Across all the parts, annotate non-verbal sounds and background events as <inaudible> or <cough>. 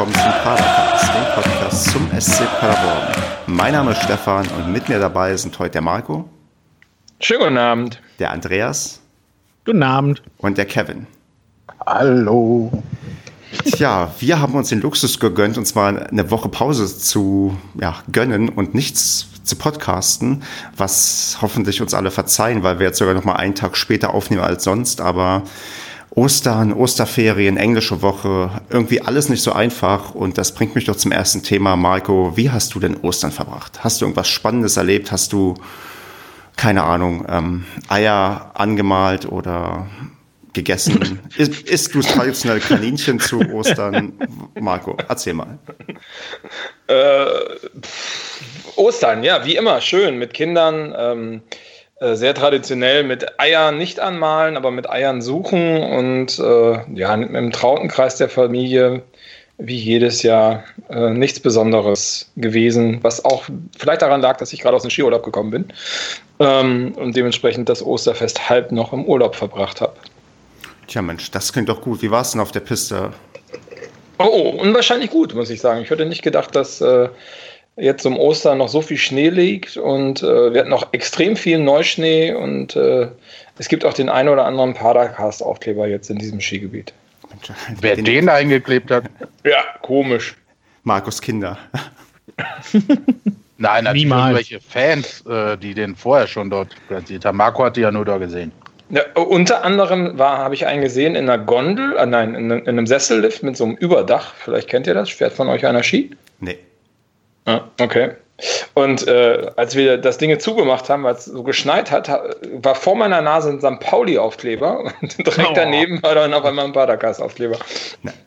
willkommen zum Padercast, dem Podcast zum SC Paderborn. Mein Name ist Stefan und mit mir dabei sind heute der Marco. Schönen guten Abend. Der Andreas. Guten Abend. Und der Kevin. Hallo. Tja, wir haben uns den Luxus gegönnt, uns mal eine Woche Pause zu ja, gönnen und nichts zu podcasten, was hoffentlich uns alle verzeihen, weil wir jetzt sogar noch mal einen Tag später aufnehmen als sonst. Aber Ostern, Osterferien, englische Woche, irgendwie alles nicht so einfach. Und das bringt mich doch zum ersten Thema. Marco, wie hast du denn Ostern verbracht? Hast du irgendwas Spannendes erlebt? Hast du, keine Ahnung, ähm, Eier angemalt oder gegessen? <laughs> Ist, isst du traditionell Kaninchen zu Ostern? Marco, erzähl mal. Äh, Ostern, ja, wie immer, schön mit Kindern. Ähm, äh, sehr traditionell mit Eiern nicht anmalen, aber mit Eiern suchen und äh, ja, im Trautenkreis der Familie wie jedes Jahr äh, nichts Besonderes gewesen, was auch vielleicht daran lag, dass ich gerade aus dem Skiurlaub gekommen bin ähm, und dementsprechend das Osterfest halb noch im Urlaub verbracht habe. Tja, Mensch, das klingt doch gut. Wie war es denn auf der Piste? Oh, unwahrscheinlich gut, muss ich sagen. Ich hätte nicht gedacht, dass äh, jetzt um Ostern noch so viel Schnee liegt und äh, wir hatten noch extrem viel Neuschnee und äh, es gibt auch den einen oder anderen Padercast-Aufkleber jetzt in diesem Skigebiet. Wer den, den da eingeklebt hat? Ja, komisch. Markus Kinder. <laughs> Nein, natürlich irgendwelche Fans, äh, die den vorher schon dort platziert haben. Marco hat die ja nur da gesehen. Ja, unter anderem habe ich einen gesehen in einer Gondel, äh, nein, in, in, einem Sessellift mit so einem Überdach. Vielleicht kennt ihr das. Fährt von euch einer Ski? Nee. Ah, okay. Und äh, als wir das Ding zugemacht haben, weil es so geschneit hat, war vor meiner Nase ein St. Pauli-Aufkleber <laughs> und direkt oh. daneben war dann auf einmal ein Padercast-Aufkleber.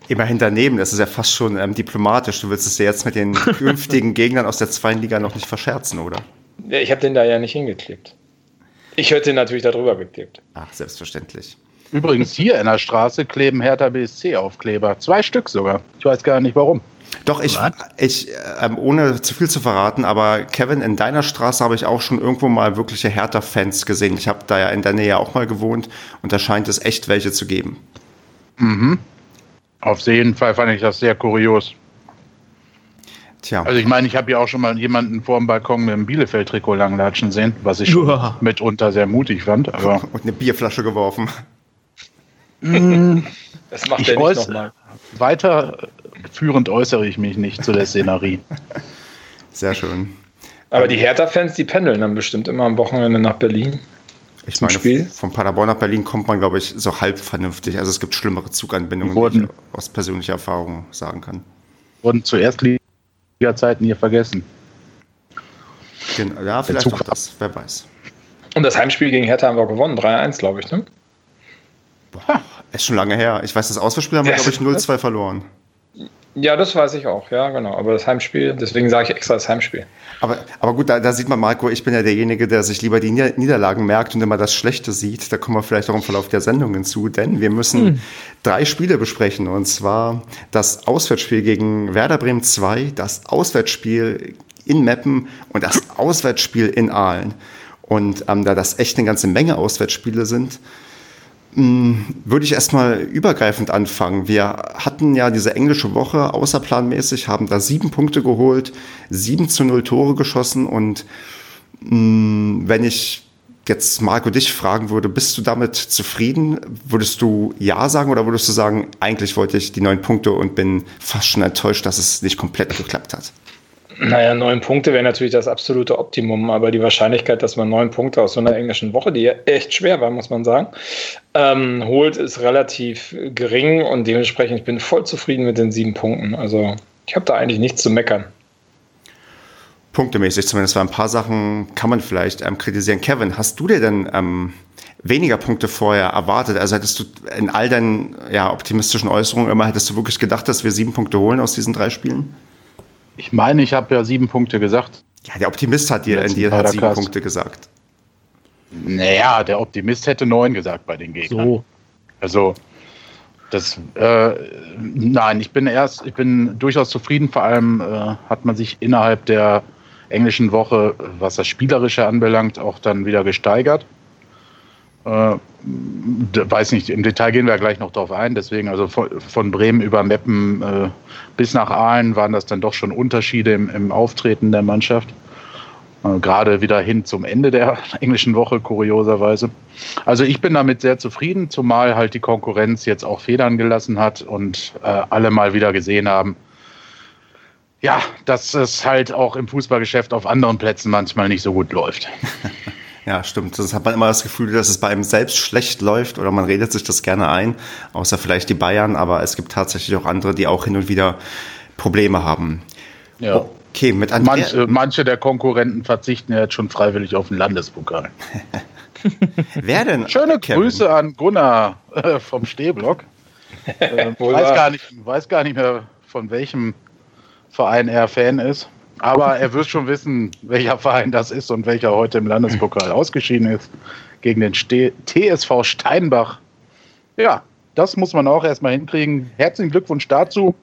Immerhin daneben, das ist ja fast schon ähm, diplomatisch. Du willst es ja jetzt mit den <laughs> künftigen Gegnern aus der zweiten Liga noch nicht verscherzen, oder? Ja, ich habe den da ja nicht hingeklebt. Ich hätte den natürlich darüber geklebt. Ach, selbstverständlich. Übrigens hier in der Straße kleben Hertha BSC-Aufkleber. Zwei Stück sogar. Ich weiß gar nicht warum. Doch, ich, ich ähm, ohne zu viel zu verraten, aber Kevin, in deiner Straße habe ich auch schon irgendwo mal wirkliche Hertha-Fans gesehen. Ich habe da ja in der Nähe auch mal gewohnt und da scheint es echt welche zu geben. Mhm. Auf jeden Fall fand ich das sehr kurios. Tja. Also ich meine, ich habe ja auch schon mal jemanden vor dem Balkon mit einem Bielefeld-Trikot langlatschen sehen, was ich schon mitunter sehr mutig fand. Aber <laughs> und eine Bierflasche geworfen. Mm. das macht ich er nicht nochmal. Weiter führend äußere ich mich nicht zu der Szenerie. Sehr schön. Aber die Hertha-Fans, die pendeln dann bestimmt immer am Wochenende nach Berlin. Ich meine, Spiel. von Paderborn nach Berlin kommt man, glaube ich, so halb vernünftig. Also es gibt schlimmere Zuganbindungen, wurden, die ich aus persönlicher Erfahrung sagen kann. Wurden zuerst Liga-Zeiten hier vergessen. Genau, ja, vielleicht auch das, wer weiß. Und das Heimspiel gegen Hertha haben wir gewonnen, 3-1, glaube ich, ne? Boah, ist schon lange her. Ich weiß, das Auswärtsspiel haben wir, glaube ich, 0-2 <laughs> verloren. Ja, das weiß ich auch, ja, genau. Aber das Heimspiel, deswegen sage ich extra das Heimspiel. Aber, aber gut, da, da sieht man, Marco, ich bin ja derjenige, der sich lieber die Niederlagen merkt und immer das Schlechte sieht. Da kommen wir vielleicht auch im Verlauf der Sendung hinzu, denn wir müssen hm. drei Spiele besprechen. Und zwar das Auswärtsspiel gegen Werder Bremen 2, das Auswärtsspiel in Meppen und das Auswärtsspiel in Aalen. Und ähm, da das echt eine ganze Menge Auswärtsspiele sind, würde ich erstmal übergreifend anfangen. Wir hatten ja diese englische Woche außerplanmäßig, haben da sieben Punkte geholt, sieben zu null Tore geschossen und mh, hm, wenn ich jetzt Marco dich fragen würde, bist du damit zufrieden? Würdest du ja sagen oder würdest du sagen, eigentlich wollte ich die neun Punkte und bin fast schon enttäuscht, dass es nicht komplett geklappt hat? Naja, neun Punkte wäre natürlich das absolute Optimum, aber die Wahrscheinlichkeit, dass man neun Punkte aus so einer englischen Woche, die ja echt schwer war, muss man sagen, ähm, holt, ist relativ gering und dementsprechend ich bin voll zufrieden mit den sieben Punkten. Also ich habe da eigentlich nichts zu meckern. Punktemäßig zumindest, weil ein paar Sachen kann man vielleicht ähm, kritisieren. Kevin, hast du dir denn ähm, weniger Punkte vorher erwartet? Also hättest du in all deinen ja, optimistischen Äußerungen immer, hättest du wirklich gedacht, dass wir sieben Punkte holen aus diesen drei Spielen? Ich meine, ich habe ja sieben Punkte gesagt. Ja, der Optimist hat dir, in dir hat sieben Punkte gesagt. Naja, der Optimist hätte neun gesagt bei den Gegnern. So. Also, das, äh, nein, ich bin erst, ich bin durchaus zufrieden. Vor allem äh, hat man sich innerhalb der englischen Woche, was das Spielerische anbelangt, auch dann wieder gesteigert. Äh, weiß nicht, im Detail gehen wir gleich noch drauf ein. Deswegen, also von, von Bremen über Meppen äh, bis nach Aalen waren das dann doch schon Unterschiede im, im Auftreten der Mannschaft. Äh, gerade wieder hin zum Ende der <laughs> englischen Woche, kurioserweise. Also ich bin damit sehr zufrieden, zumal halt die Konkurrenz jetzt auch Federn gelassen hat und äh, alle mal wieder gesehen haben, ja, dass es halt auch im Fußballgeschäft auf anderen Plätzen manchmal nicht so gut läuft. <laughs> Ja, stimmt. Das hat man immer das Gefühl, dass es bei einem selbst schlecht läuft oder man redet sich das gerne ein, außer vielleicht die Bayern, aber es gibt tatsächlich auch andere, die auch hin und wieder Probleme haben. Ja. Okay, mit Andrea manche, manche der Konkurrenten verzichten ja jetzt schon freiwillig auf den Landespokal. <laughs> Wer denn? Schöne Kevin? Grüße an Gunnar äh, vom Stehblock. <laughs> Äh, weiß, gar nicht, weiß gar nicht mehr, von welchem Verein er Fan ist. Aber er wird schon wissen, welcher Verein das ist und welcher heute im Landespokal ausgeschieden ist. Gegen den TSV Steinbach. Ja, das muss man auch erstmal hinkriegen. Herzlichen Glückwunsch dazu.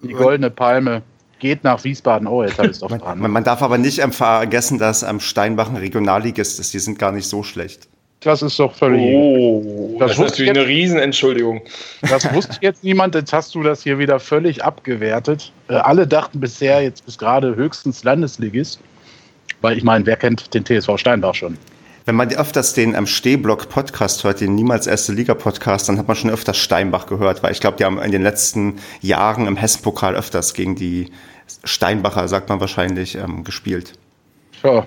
Die Goldene Palme geht nach Wiesbaden. Oh, jetzt habe ich es doch dran. Man, man, darf aber nicht vergessen, dass am Steinbach ein Regionalligist ist. Die sind gar nicht so schlecht. Das ist doch völlig. Oh, das, das ist natürlich jetzt, eine Riesenentschuldigung. Das wusste jetzt niemand. Jetzt hast du das hier wieder völlig abgewertet. Äh, alle dachten bisher, jetzt bis gerade höchstens Landesligist. Weil ich meine, wer kennt den TSV Steinbach schon? Wenn man öfters den am Stehblock Podcast hört, den niemals erste Liga Podcast, dann hat man schon öfters Steinbach gehört, weil ich glaube, die haben in den letzten Jahren im Hessenpokal öfters gegen die Steinbacher, sagt man wahrscheinlich, ähm, gespielt. Ja,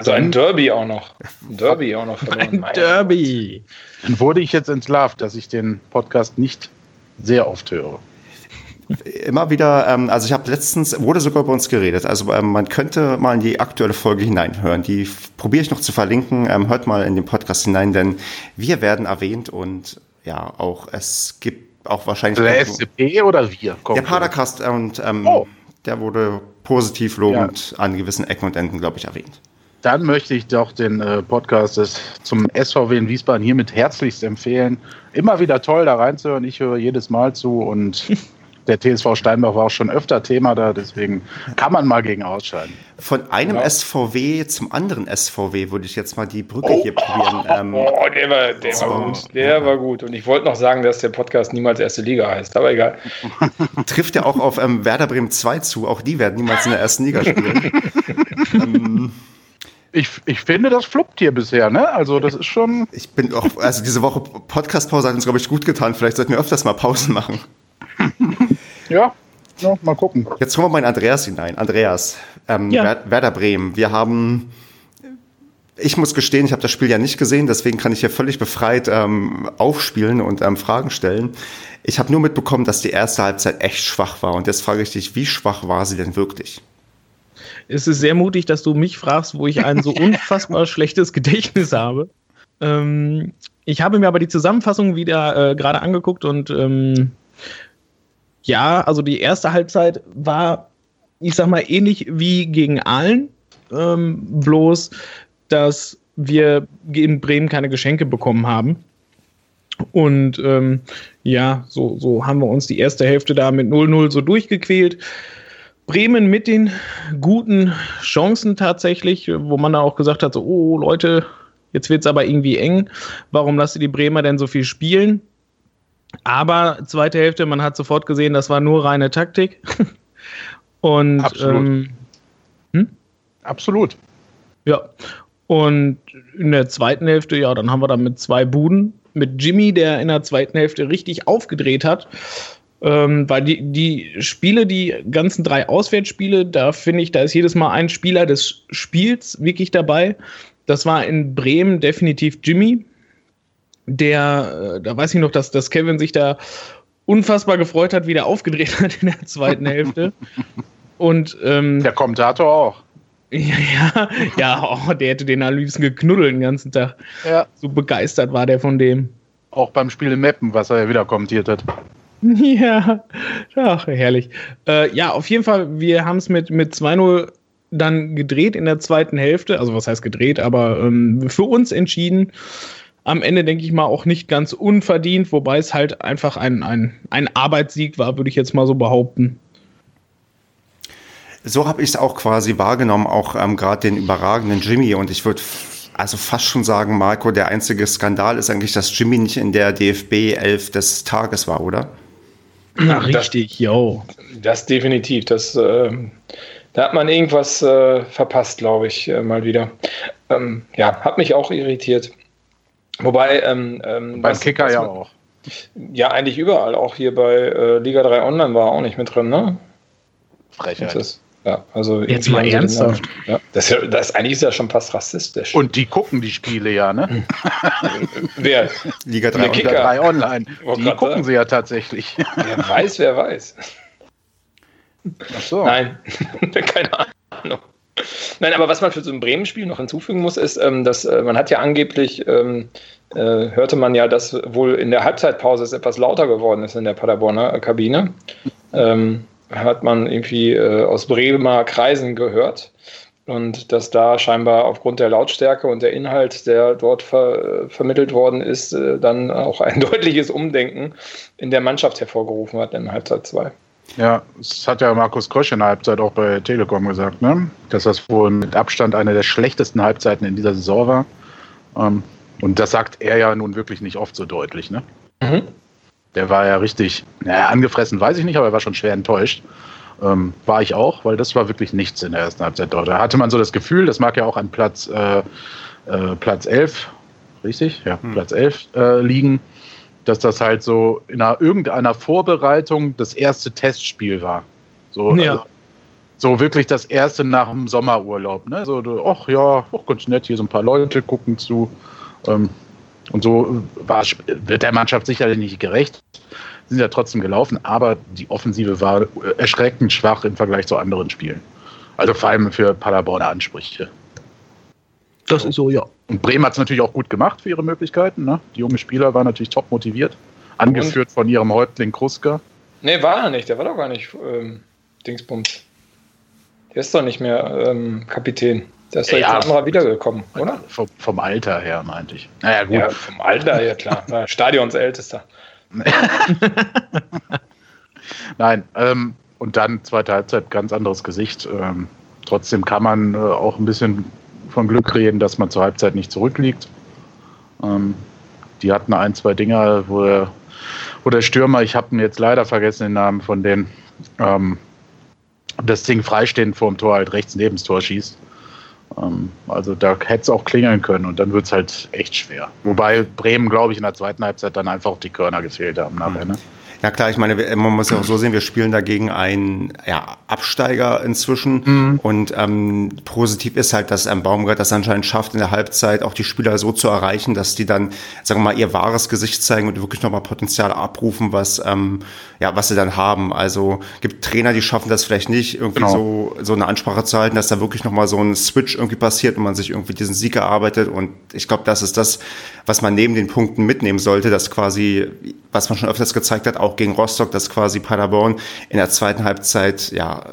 also ein Derby auch noch. Ein Derby auch noch verloren. Ein Derby. Dann wurde ich jetzt entlarvt, dass ich den Podcast nicht sehr oft höre. Immer wieder, ähm, also ich habe letztens, wurde sogar bei uns geredet, also ähm, man könnte mal in die aktuelle Folge hineinhören. Die probiere ich noch zu verlinken. Ähm, hört mal in den Podcast hinein, denn wir werden erwähnt und ja, auch es gibt auch wahrscheinlich. Der SCP oder wir? Der Padercast und ähm, oh. der wurde positiv lobend ja. an gewissen Ecken und Enden, glaube ich, erwähnt. Dann möchte ich doch den äh, Podcast des, zum SVW in Wiesbaden hiermit herzlichst empfehlen. Immer wieder toll da reinzuhören. Ich höre jedes Mal zu und <laughs> der TSV Steinbach war auch schon öfter Thema da, deswegen kann man mal gegen ausscheiden. Von einem ja. SVW zum anderen SVW würde ich jetzt mal die Brücke oh, hier probieren. Ähm, oh, der war, der so, war gut. Der ja. war gut. Und ich wollte noch sagen, dass der Podcast niemals erste Liga heißt, aber egal. <laughs> Trifft ja auch auf ähm, Werder Bremen 2 zu. Auch die werden niemals in der ersten Liga spielen. <laughs> ähm, ich, ich finde, das fluppt hier bisher, ne? Also, das ist schon. Ich bin auch, also diese Woche Podcast-Pause hat uns, glaube ich, gut getan. Vielleicht sollten wir öfters mal Pausen machen. <laughs> ja, ja, mal gucken. Jetzt kommen wir mal in Andreas hinein. Andreas, ähm, ja. Werder Bremen. Wir haben, ich muss gestehen, ich habe das Spiel ja nicht gesehen, deswegen kann ich hier völlig befreit ähm, aufspielen und ähm, Fragen stellen. Ich habe nur mitbekommen, dass die erste Halbzeit echt schwach war. Und jetzt frage ich dich, wie schwach war sie denn wirklich? Es ist sehr mutig, dass du mich fragst, wo ich ein so <laughs> unfassbar schlechtes Gedächtnis habe. Ähm, ich habe mir aber die Zusammenfassung wieder äh, gerade angeguckt und ähm, ja, also die erste Halbzeit war, ich sag mal, ähnlich wie gegen Aalen, ähm, bloß, dass wir in Bremen keine Geschenke bekommen haben. Und ähm, ja, so, so haben wir uns die erste Hälfte da mit 0-0 so durchgequält. Bremen mit den guten Chancen tatsächlich, wo man da auch gesagt hat, so, oh Leute, jetzt wird es aber irgendwie eng. Warum lasst ihr die Bremer denn so viel spielen? Aber zweite Hälfte, man hat sofort gesehen, das war nur reine Taktik. <laughs> Und absolut. Ähm, hm? absolut. Ja. Und in der zweiten Hälfte, ja, dann haben wir dann mit zwei Buden, mit Jimmy, der in der zweiten Hälfte richtig aufgedreht hat. Ähm, weil die, die Spiele, die ganzen drei Auswärtsspiele, da finde ich, da ist jedes Mal ein Spieler des Spiels wirklich dabei. Das war in Bremen definitiv Jimmy. Der, äh, da weiß ich noch, dass, dass Kevin sich da unfassbar gefreut hat, wie der aufgedreht hat in der zweiten Hälfte. Und ähm, der Kommentator auch. <laughs> Ja, ja, ja oh, der hätte den am liebsten geknuddelt den ganzen Tag. Ja. So begeistert war der von dem. Auch beim Spiel in Meppen, was er ja wieder kommentiert hat. <laughs> Ja, ach, herrlich. Äh, ja, auf jeden Fall, wir haben es mit, mit 2-0 dann gedreht in der zweiten Hälfte. Also, was heißt gedreht, aber ähm, für uns entschieden. Am Ende, denke ich mal, auch nicht ganz unverdient, wobei es halt einfach ein, ein, ein Arbeitssieg war, würde ich jetzt mal so behaupten. So habe ich es auch quasi wahrgenommen, auch ähm, gerade den überragenden Jimmy. Und ich würde also fast schon sagen, Marco, der einzige Skandal ist eigentlich, dass Jimmy nicht in der DFB 11 des Tages war, oder? Na, richtig, jo. Das definitiv. Das, äh, da hat man irgendwas äh, verpasst, glaube ich, äh, mal wieder. Ähm, ja, hat mich auch irritiert. Wobei. Ähm, ähm, Beim was, Kicker was ja auch. Ja, eigentlich überall. Auch hier bei äh, Liga 3 Online war auch nicht mit drin, ne? Frechheit. Das, ja, also Jetzt mal ernsthaft. Ja, das, das eigentlich ist ja schon fast rassistisch. Und die gucken die Spiele ja, ne? <laughs> wer? Liga 3, Liga 3 Online. Die gucken sagen. sie ja tatsächlich. Wer weiß, wer weiß. Ach so. Nein, <laughs> keine Ahnung. Nein, aber was man für so ein Bremen-Spiel noch hinzufügen muss, ist, ähm, dass äh, man hat ja angeblich, ähm, äh, hörte man ja, dass wohl in der Halbzeitpause es etwas lauter geworden ist in der Paderborner Kabine. Ähm, hat man irgendwie äh, aus Bremer Kreisen gehört. Und dass da scheinbar aufgrund der Lautstärke und der Inhalt, der dort ver vermittelt worden ist, äh, dann auch ein <laughs> deutliches Umdenken in der Mannschaft hervorgerufen hat in Halbzeit 2. Ja, das hat ja Markus Krösch in der Halbzeit auch bei Telekom gesagt, ne? dass das wohl mit Abstand eine der schlechtesten Halbzeiten in dieser Saison war. Ähm, und das sagt er ja nun wirklich nicht oft so deutlich. Ne? Mhm. Der war ja richtig, naja, angefressen weiß ich nicht, aber er war schon schwer enttäuscht. Ähm, war ich auch, weil das war wirklich nichts in der ersten Halbzeit dort. Da hatte man so das Gefühl, das mag ja auch an Platz, äh, äh, Platz 11, richtig? Ja, hm. Platz 11 äh, liegen, dass das halt so in einer, irgendeiner Vorbereitung das erste Testspiel war. So, ja. also, so wirklich das erste nach dem Sommerurlaub. Ne? So, ach ja, ach, ganz nett, hier so ein paar Leute gucken zu. Ähm, und so war, wird der Mannschaft sicherlich nicht gerecht. Sind ja trotzdem gelaufen, aber die Offensive war erschreckend schwach im Vergleich zu anderen Spielen. Also vor allem für Paderborner Ansprüche. Das ist so, ja. Und Bremen hat es natürlich auch gut gemacht für ihre Möglichkeiten. Ne? Die jungen Spieler waren natürlich top motiviert. Angeführt Und? von ihrem Häuptling Kruska. Nee, war er nicht. Der war doch gar nicht ähm, Dingsbums. Der ist doch nicht mehr ähm, Kapitän. Der ist ja, ja wiedergekommen, oder? Vom, vom, Alter her, meinte ich. Naja, gut. Ja, vom Alter her, klar. <laughs> Stadions Ältester. <laughs> Nein, ähm, und dann zweite Halbzeit, ganz anderes Gesicht. Ähm, trotzdem kann man äh, auch ein bisschen von Glück reden, dass man zur Halbzeit nicht zurückliegt. Ähm, die hatten ein, zwei Dinger, wo der, wo der Stürmer, ich habe jetzt leider vergessen den Namen von denen, ähm, das Ding freistehend vor dem Tor halt rechts neben das Tor schießt. Ähm, also da hätte es auch klingeln können und dann wird es halt echt schwer. Wobei Bremen, glaube ich, in der zweiten Halbzeit dann einfach die Körner gefehlt haben nachher. Ne? Ja klar, ich meine, man muss ja auch so sehen, wir spielen dagegen einen ja, Absteiger inzwischen. Mhm. Und ähm, positiv ist halt, dass ähm, Baumgart das anscheinend schafft, in der Halbzeit auch die Spieler so zu erreichen, dass die dann, sagen wir mal, ihr wahres Gesicht zeigen und wirklich nochmal Potenzial abrufen, was, ähm, ja, was sie dann haben. Also gibt Trainer, die schaffen das vielleicht nicht, irgendwie genau. so, so eine Ansprache zu halten, dass da wirklich nochmal so ein Switch irgendwie passiert und man sich irgendwie diesen Sieg erarbeitet. Und ich glaube, das ist das, was man neben den Punkten mitnehmen sollte, dass quasi, was man schon öfters gezeigt hat, auch gegen Rostock, dass quasi Paderborn in der zweiten Halbzeit ja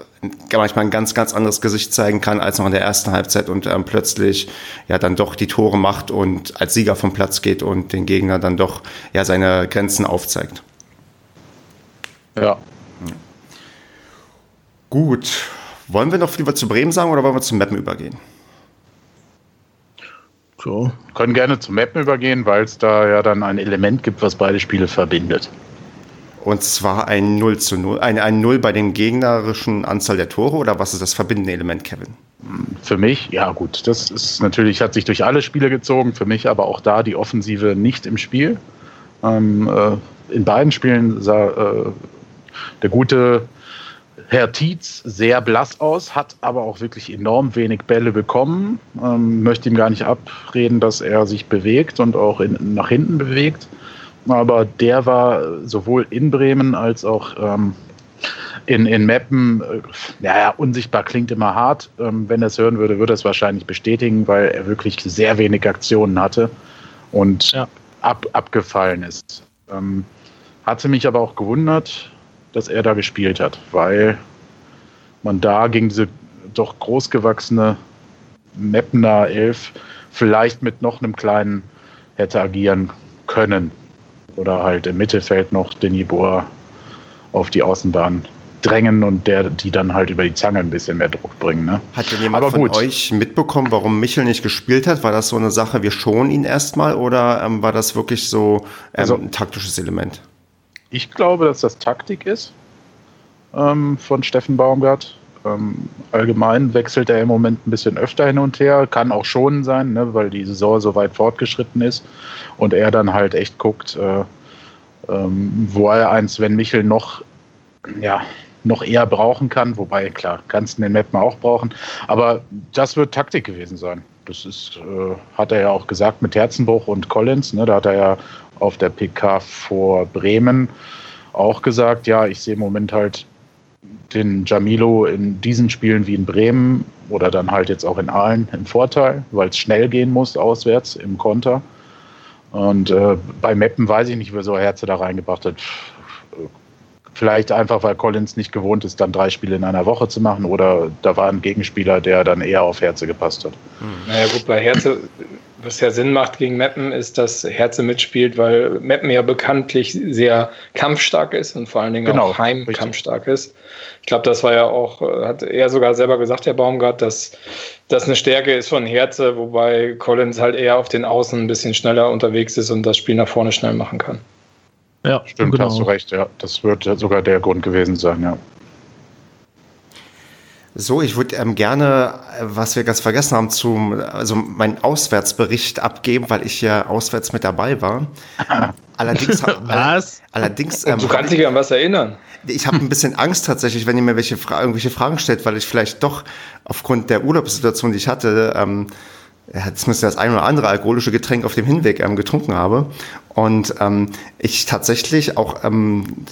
manchmal ein ganz, ganz anderes Gesicht zeigen kann als noch in der ersten Halbzeit und ähm, plötzlich ja dann doch die Tore macht und als Sieger vom Platz geht und den Gegner dann doch ja seine Grenzen aufzeigt. Ja. Gut. Wollen wir noch lieber zu Bremen sagen oder wollen wir zum Mappen übergehen? So. Können gerne zum Mappen übergehen, weil es da ja dann ein Element gibt, was beide Spiele verbindet. Und zwar ein 0 zu 0, ein, ein 0 bei den gegnerischen Anzahl der Tore oder was ist das verbindende Element, Kevin? Für mich, ja gut, das ist natürlich, hat sich durch alle Spiele gezogen, für mich aber auch da die Offensive nicht im Spiel. Ähm, äh, in beiden Spielen sah äh, der gute Herr Tietz sehr blass aus, hat aber auch wirklich enorm wenig Bälle bekommen. Ähm, möchte ihm gar nicht abreden, dass er sich bewegt und auch in, nach hinten bewegt aber der war sowohl in Bremen als auch ähm, in, in Meppen, äh, ja, unsichtbar klingt immer hart. Ähm, wenn er es hören würde, würde er es wahrscheinlich bestätigen, weil er wirklich sehr wenig Aktionen hatte und ja. ab, abgefallen ist. Ähm, hatte mich aber auch gewundert, dass er da gespielt hat, weil man da gegen diese doch großgewachsene Meppener Elf vielleicht mit noch einem kleinen hätte agieren können oder halt im Mittelfeld noch den Boer auf die Außenbahn drängen und der, die dann halt über die Zange ein bisschen mehr Druck bringen. Ne? Hat denn jemand von euch mitbekommen, warum Michel nicht gespielt hat? War das so eine Sache, wir schonen ihn erstmal oder ähm, war das wirklich so ähm, also, ein taktisches Element? Ich glaube, dass das Taktik ist ähm, von Steffen Baumgart. Ähm, allgemein wechselt er im Moment ein bisschen öfter hin und her, kann auch schon sein, ne, weil die Saison so weit fortgeschritten ist und er dann halt echt guckt, äh, ähm, wo er einen Sven Michel noch, ja, noch eher brauchen kann, wobei klar, kannst du den Map mal auch brauchen, aber das wird Taktik gewesen sein. Das ist, äh, hat er ja auch gesagt mit Herzenbruch und Collins, ne, da hat er ja auf der PK vor Bremen auch gesagt, ja, ich sehe im Moment halt den Jamilo in diesen Spielen wie in Bremen oder dann halt jetzt auch in Aalen im Vorteil, weil es schnell gehen muss auswärts im Konter. Und äh, bei Meppen weiß ich nicht, wer so Herze da reingebracht hat. Vielleicht einfach, weil Collins nicht gewohnt ist, dann drei Spiele in einer Woche zu machen oder da war ein Gegenspieler, der dann eher auf Herze gepasst hat. Hm. Naja gut, bei Herze was ja Sinn macht gegen Meppen, ist, dass Herze mitspielt, weil Meppen ja bekanntlich sehr kampfstark ist und vor allen Dingen genau, auch heim kampfstark ist. Ich glaube, das war ja auch, hat er sogar selber gesagt, Herr Baumgart, dass das eine Stärke ist von Herze, wobei Collins halt eher auf den Außen ein bisschen schneller unterwegs ist und das Spiel nach vorne schnell machen kann. Ja, stimmt, genau. hast du recht, ja. Das wird sogar der Grund gewesen sein, ja. So, ich würde ähm, gerne, äh, was wir ganz vergessen haben, zum, also meinen Auswärtsbericht abgeben, weil ich ja auswärts mit dabei war. <laughs> Allerdings, was? allerdings, ähm, du kannst dich an was erinnern. Ich habe ein bisschen Angst tatsächlich, wenn ihr mir welche Fra irgendwelche Fragen stellt, weil ich vielleicht doch aufgrund der Urlaubssituation, die ich hatte, ähm, jetzt müsste das ein oder andere alkoholische Getränk auf dem Hinweg ähm, getrunken habe und ähm, ich tatsächlich auch ähm,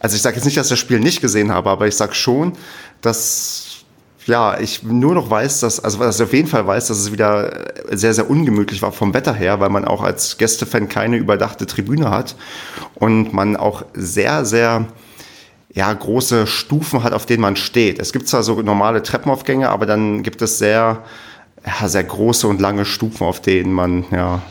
also ich sage jetzt nicht, dass ich das Spiel nicht gesehen habe, aber ich sage schon, dass ja, ich nur noch weiß, dass, also was ich auf jeden Fall weiß, dass es wieder sehr, sehr ungemütlich war vom Wetter her, weil man auch als Gästefan keine überdachte Tribüne hat und man auch sehr, sehr ja, große Stufen hat, auf denen man steht. Es gibt zwar so normale Treppenaufgänge, aber dann gibt es sehr, ja, sehr große und lange Stufen, auf denen man, ja,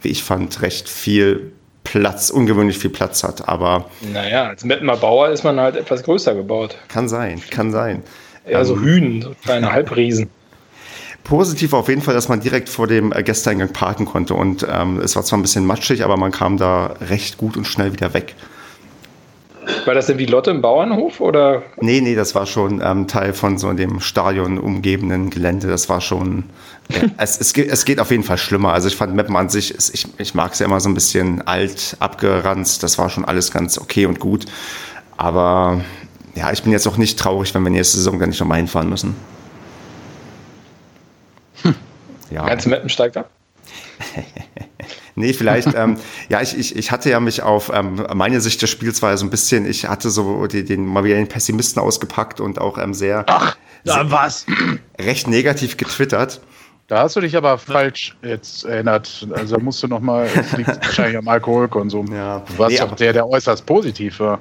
wie ich fand, recht viel Platz, ungewöhnlich viel Platz hat. Aber naja, als Mettmer Bauer ist man halt etwas größer gebaut. Kann sein, kann sein. Ja, so ähm, Hühnen, so kleine <laughs> Halbriesen. Positiv auf jeden Fall, dass man direkt vor dem äh, Gästeeingang parken konnte und ähm, es war zwar ein bisschen matschig, aber man kam da recht gut und schnell wieder weg. War das denn wie Lotte im Bauernhof oder? Nee, nee, das war schon ähm, Teil von so dem Stadion umgebenden Gelände. Das war schon. Ja, <laughs> es, es, geht, es geht auf jeden Fall schlimmer. Also ich fand Meppen an sich, ich, ich mag es ja immer so ein bisschen alt, abgeranzt. Das war schon alles ganz okay und gut. Aber ja, ich bin jetzt auch nicht traurig, wenn wir nächste Saison dann nicht nochmal hinfahren müssen. Hm. Ja. Ganz Meppen steigt ab. <laughs> Nee, vielleicht, <laughs> ähm, ja, ich, ich, ich hatte ja mich auf ähm, meine Sicht des Spiels war ja so ein bisschen, ich hatte so die, den mal wieder den Pessimisten ausgepackt und auch ähm, sehr, Ach, sehr was? recht negativ getwittert. Da hast du dich aber falsch jetzt erinnert. Also musst du noch mal, es liegt <laughs> wahrscheinlich am Alkoholkonsum. Ja. Du warst nee, doch der, der äußerst positiv war.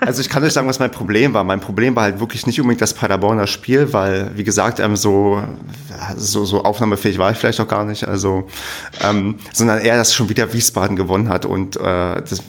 Also ich kann euch sagen, was mein Problem war. Mein Problem war halt wirklich nicht unbedingt das Paderborner Spiel, weil, wie gesagt, ähm, so, so, so aufnahmefähig war ich vielleicht auch gar nicht. Also, ähm, sondern eher, dass schon wieder Wiesbaden gewonnen hat und äh, das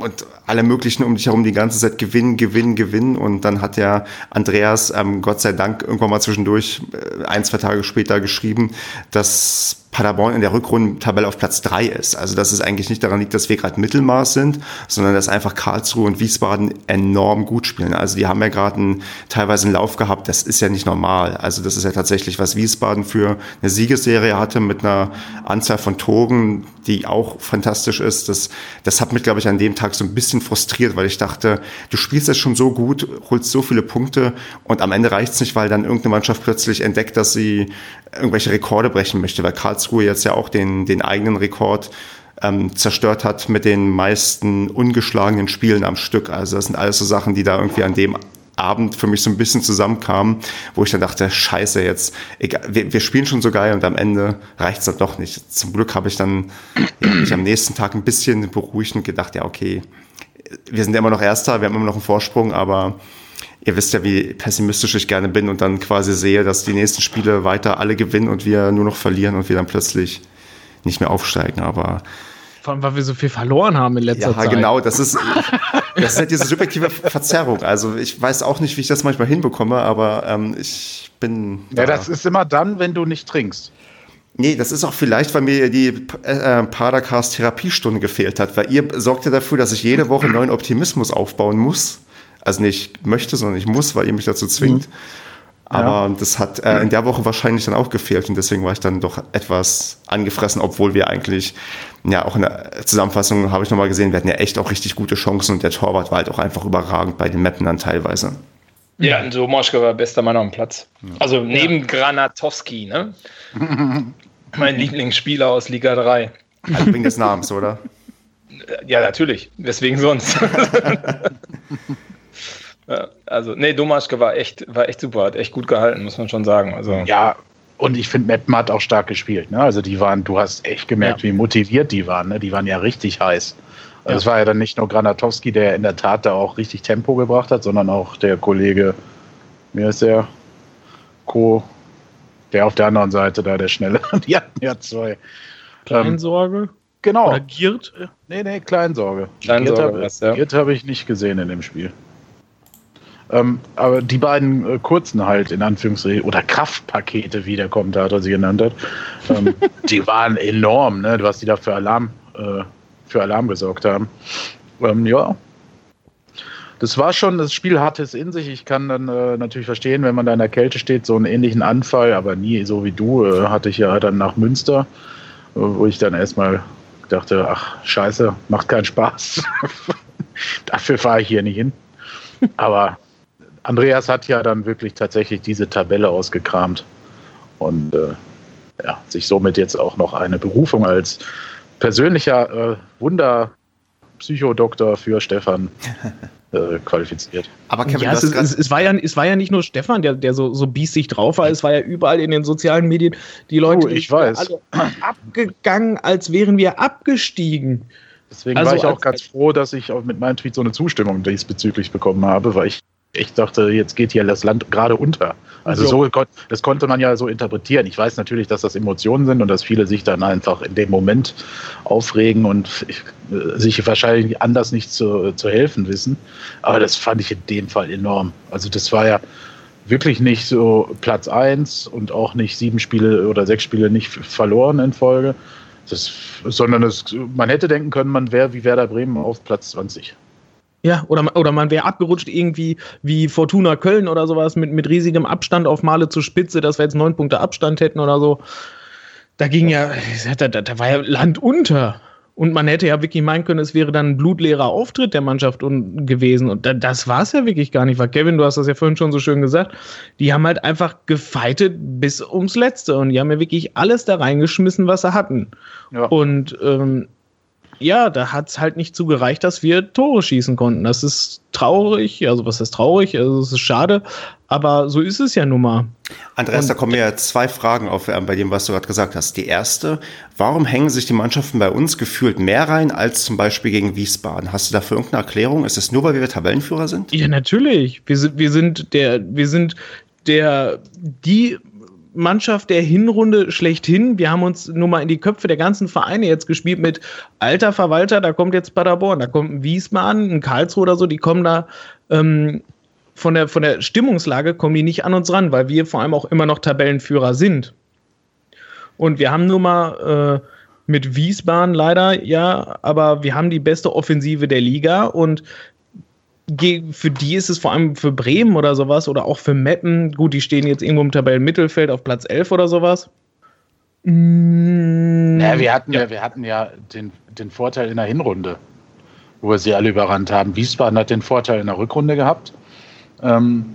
und alle möglichen um dich herum die ganze Zeit gewinnen, gewinnen, gewinnen. Und dann hat ja Andreas, ähm, Gott sei Dank, irgendwann mal zwischendurch, äh, ein, zwei Tage später geschrieben, dass Paderborn in der Rückrundentabelle auf Platz drei ist. Also dass es eigentlich nicht daran liegt, dass wir gerade Mittelmaß sind, sondern dass einfach Karlsruhe und Wiesbaden enorm gut spielen. Also die haben ja gerade teilweise einen Lauf gehabt, das ist ja nicht normal. Also das ist ja tatsächlich, was Wiesbaden für eine Siegesserie hatte mit einer Anzahl von Toren, die auch fantastisch ist. Das, das hat mich, glaube ich, an dem Tag so ein bisschen frustriert, weil ich dachte, du spielst das schon so gut, holst so viele Punkte und am Ende reicht es nicht, weil dann irgendeine Mannschaft plötzlich entdeckt, dass sie irgendwelche Rekorde brechen möchte, weil Karlsruhe jetzt ja auch den, den eigenen Rekord ähm, zerstört hat mit den meisten ungeschlagenen Spielen am Stück. Also das sind alles so Sachen, die da irgendwie an dem Abend für mich so ein bisschen zusammenkamen, wo ich dann dachte, scheiße, jetzt, egal, wir, wir spielen schon so geil und am Ende reicht es dann doch nicht. Zum Glück habe ich dann ja, mich am nächsten Tag ein bisschen beruhigt und gedacht, ja, okay, wir sind immer noch Erster, wir haben immer noch einen Vorsprung, aber ihr wisst ja, wie pessimistisch ich gerne bin und dann quasi sehe, dass die nächsten Spiele weiter alle gewinnen und wir nur noch verlieren und wir dann plötzlich nicht mehr aufsteigen. Aber Vor allem, weil wir so viel verloren haben in letzter ja, Zeit. Ja, genau, das ist, das ist halt diese subjektive Verzerrung. Also ich weiß auch nicht, wie ich das manchmal hinbekomme, aber ähm, ich bin. Da. Ja, das ist immer dann, wenn du nicht trinkst. Nee, das ist auch vielleicht, weil mir die äh, Padercast Therapiestunde gefehlt hat, weil ihr sorgt ja dafür, dass ich jede Woche neuen Optimismus aufbauen muss. Also nicht möchte, sondern ich muss, weil ihr mich dazu zwingt. Mhm. Aber ja. das hat äh, in der Woche wahrscheinlich dann auch gefehlt und deswegen war ich dann doch etwas angefressen, obwohl wir eigentlich, ja, auch in der Zusammenfassung habe ich nochmal gesehen, wir hatten ja echt auch richtig gute Chancen und der Torwart war halt auch einfach überragend bei den Mappen dann teilweise. Ja, und so Moschke war bester Mann am Platz. Also neben ja. Granatowski, ne? <laughs> mein Lieblingsspieler aus Liga 3. Also wegen des Namens, oder? Ja, natürlich. Weswegen sonst? <laughs> ja, also, nee, Domaschke war echt, war echt super, hat echt gut gehalten, muss man schon sagen. Also. Ja, und ich finde, Meppen hat auch stark gespielt. Ne? Also die waren, du hast echt gemerkt, ja. wie motiviert die waren. Ne? Die waren ja richtig heiß. Also es war ja dann nicht nur Granatowski, der in der Tat da auch richtig Tempo gebracht hat, sondern auch der Kollege, mir ist der Co der auf der anderen Seite da, der Schnelle. <laughs> Die hatten ja zwei. Kleinsorge? Ähm, genau. Oder Giert? Nee, nee, Kleinsorge. Kleinsorge, Giert habe ja. hab ich nicht gesehen in dem Spiel. Ähm, aber die beiden äh, kurzen halt, in Anführungszeichen, oder Kraftpakete, wie der Kommentator sie genannt hat, ähm, <laughs> die waren enorm, ne, was die da für Alarm, äh, für Alarm gesorgt haben. Ähm, ja, das war schon, das Spiel hatte es in sich. Ich kann dann äh, natürlich verstehen, wenn man da in der Kälte steht, so einen ähnlichen Anfall, aber nie so wie du, äh, hatte ich ja dann nach Münster, äh, wo ich dann erstmal dachte, ach scheiße, macht keinen Spaß. <laughs> Dafür fahre ich hier nicht hin. Aber Andreas hat ja dann wirklich tatsächlich diese Tabelle ausgekramt und äh, ja, sich somit jetzt auch noch eine Berufung als persönlicher äh, Wunder-Psychodoktor für Stefan <laughs> äh, qualifiziert. Aber Kevin, ja, es, es, es, war ja, es war ja nicht nur Stefan, der, der so, so biestig drauf war, es war ja überall in den sozialen Medien die Leute, oh, ich weiß. alle abgegangen, als wären wir abgestiegen. Deswegen also war ich auch ganz froh, dass ich auch mit meinem Tweet so eine Zustimmung diesbezüglich bekommen habe, weil ich ich dachte, jetzt geht hier das Land gerade unter. Also so. so, das konnte man ja so interpretieren. Ich weiß natürlich, dass das Emotionen sind und dass viele sich dann einfach in dem Moment aufregen und äh, sich wahrscheinlich anders nicht zu, zu helfen wissen. Aber das fand ich in dem Fall enorm. Also das war ja wirklich nicht so Platz 1 und auch nicht sieben Spiele oder sechs Spiele nicht verloren in Folge. Das, sondern es, man hätte denken können, man wäre wie Werder Bremen auf Platz 20. Ja, oder, oder man wäre abgerutscht irgendwie wie Fortuna Köln oder sowas mit, mit riesigem Abstand auf Male zur Spitze, dass wir jetzt neun Punkte Abstand hätten oder so. Da ging ja, da, da war ja Land unter. Und man hätte ja wirklich meinen können, es wäre dann ein blutleerer Auftritt der Mannschaft gewesen. Und das war es ja wirklich gar nicht. Weil Kevin, du hast das ja vorhin schon so schön gesagt, die haben halt einfach gefeitet bis ums Letzte. Und die haben ja wirklich alles da reingeschmissen, was sie hatten. Ja. Und ähm, ja, da hat es halt nicht zugereicht, dass wir Tore schießen konnten. Das ist traurig, also was ist traurig, also es ist schade, aber so ist es ja nun mal. Andreas, Und, da kommen ja zwei Fragen auf äh, bei dem, was du gerade gesagt hast. Die erste, warum hängen sich die Mannschaften bei uns gefühlt mehr rein als zum Beispiel gegen Wiesbaden? Hast du dafür irgendeine Erklärung? Ist es nur, weil wir Tabellenführer sind? Ja, natürlich. Wir sind, wir sind der, wir sind der, die Mannschaft der Hinrunde schlechthin. Wir haben uns nur mal in die Köpfe der ganzen Vereine jetzt gespielt mit alter Verwalter, da kommt jetzt Paderborn, da kommt ein Wiesbaden, ein Karlsruhe oder so, die kommen da ähm, von, der, von der Stimmungslage kommen die nicht an uns ran, weil wir vor allem auch immer noch Tabellenführer sind. Und wir haben nur mal äh, mit Wiesbaden leider, ja, aber wir haben die beste Offensive der Liga und für die ist es vor allem für Bremen oder sowas oder auch für Meppen, gut, die stehen jetzt irgendwo im Tabellenmittelfeld auf Platz 11 oder sowas. Mm, naja, wir hatten ja. ja, wir hatten ja den, den Vorteil in der Hinrunde, wo wir sie alle überrannt haben. Wiesbaden hat den Vorteil in der Rückrunde gehabt, ähm,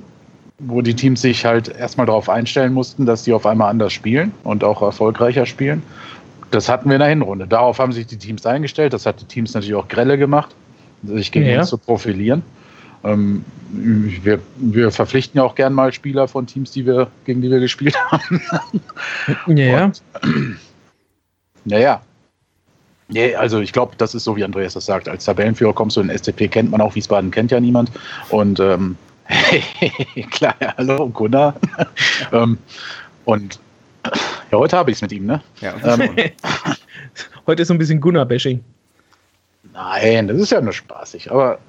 wo die Teams sich halt erstmal darauf einstellen mussten, dass die auf einmal anders spielen und auch erfolgreicher spielen. Das hatten wir in der Hinrunde. Darauf haben sich die Teams eingestellt. Das hat die Teams natürlich auch grelle gemacht, sich gegen ja. uns zu profilieren. Ähm, wir, wir, verpflichten ja auch gern mal Spieler von Teams, die wir, gegen die wir gespielt <laughs> haben. ja. Und, naja. Nee, also ich glaube, das ist so, wie Andreas das sagt. Als Tabellenführer kommst du in STP, kennt man auch, Wiesbaden kennt ja niemand. Und ähm, <laughs> klar, hallo, Gunnar. <laughs> ähm, und ja, heute habe ich es mit ihm, ne? Ja. Ähm, heute ist so ein bisschen Gunnar-Bashing. Nein, das ist ja nur spaßig. Aber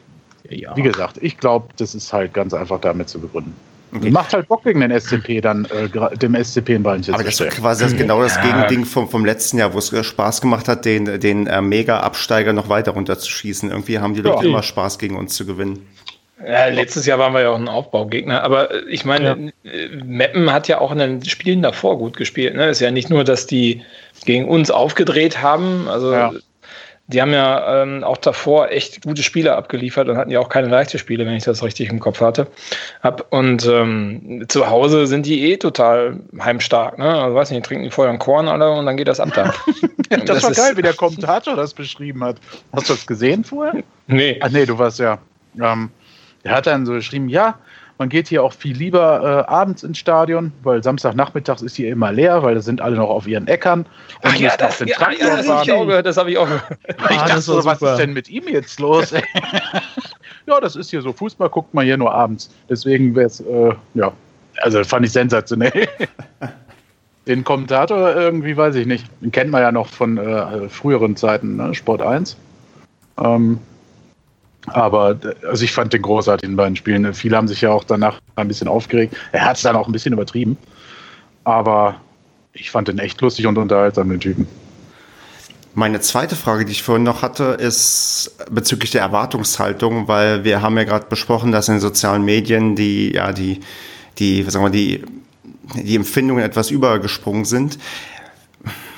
ja. wie gesagt, ich glaube, das ist halt ganz einfach damit zu begründen. Okay. Macht halt Bock gegen den SCP, dann äh, dem SCP in Ballchen Aber das ist quasi das, genau das ja. Gegending vom, vom letzten Jahr, wo es Spaß gemacht hat, den, den äh, Mega-Absteiger noch weiter runterzuschießen. Irgendwie haben die Leute ja. immer Spaß gegen uns zu gewinnen. Ja, letztes Jahr waren wir ja auch ein Aufbaugegner, aber äh, ich meine, ja. Äh, Meppen hat ja auch in den Spielen davor gut gespielt. Ne? Ist ja nicht nur, dass die gegen uns aufgedreht haben, also ja die haben ja ähm, auch davor echt gute Spiele abgeliefert und hatten ja auch keine leichten Spiele, wenn ich das richtig im Kopf hatte. Hab. Und ähm, zu Hause sind die eh total heimstark. Ne? Also weiß nicht, die trinken die vorher einen Korn alle und dann geht das ab <laughs> da. das, das, war geil, wie der Kommentator das beschrieben hat. Hast du das gesehen vorher? Nee. Ach nee, du warst ja. Ähm, er hat dann so geschrieben, ja, man geht hier auch viel lieber äh, abends ins Stadion, weil Samstagnachmittags ist hier immer leer, weil da sind alle noch auf ihren Äckern. Ach ja, das, ja, ja, das habe ich auch gehört. Das habe ich auch gehört. Ich ah, dachte so, was ist denn mit ihm jetzt los? <laughs> ja, das ist hier so. Fußball guckt man hier nur abends. Deswegen wäre es, äh, ja, also fand ich sensationell. <laughs> Den Kommentator irgendwie weiß ich nicht. Den kennt man ja noch von äh, früheren Zeiten, ne? Sport 1. Ähm, aber also ich fand den großartig in beiden Spielen. Viele haben sich ja auch danach ein bisschen aufgeregt. Er hat es dann auch ein bisschen übertrieben. Aber ich fand den echt lustig und unterhaltsam, den Typen. Meine zweite Frage, die ich vorhin noch hatte, ist bezüglich der Erwartungshaltung, weil wir haben ja gerade besprochen, dass in den sozialen Medien die, ja, die, die, sagen wir, die, die Empfindungen etwas übergesprungen sind.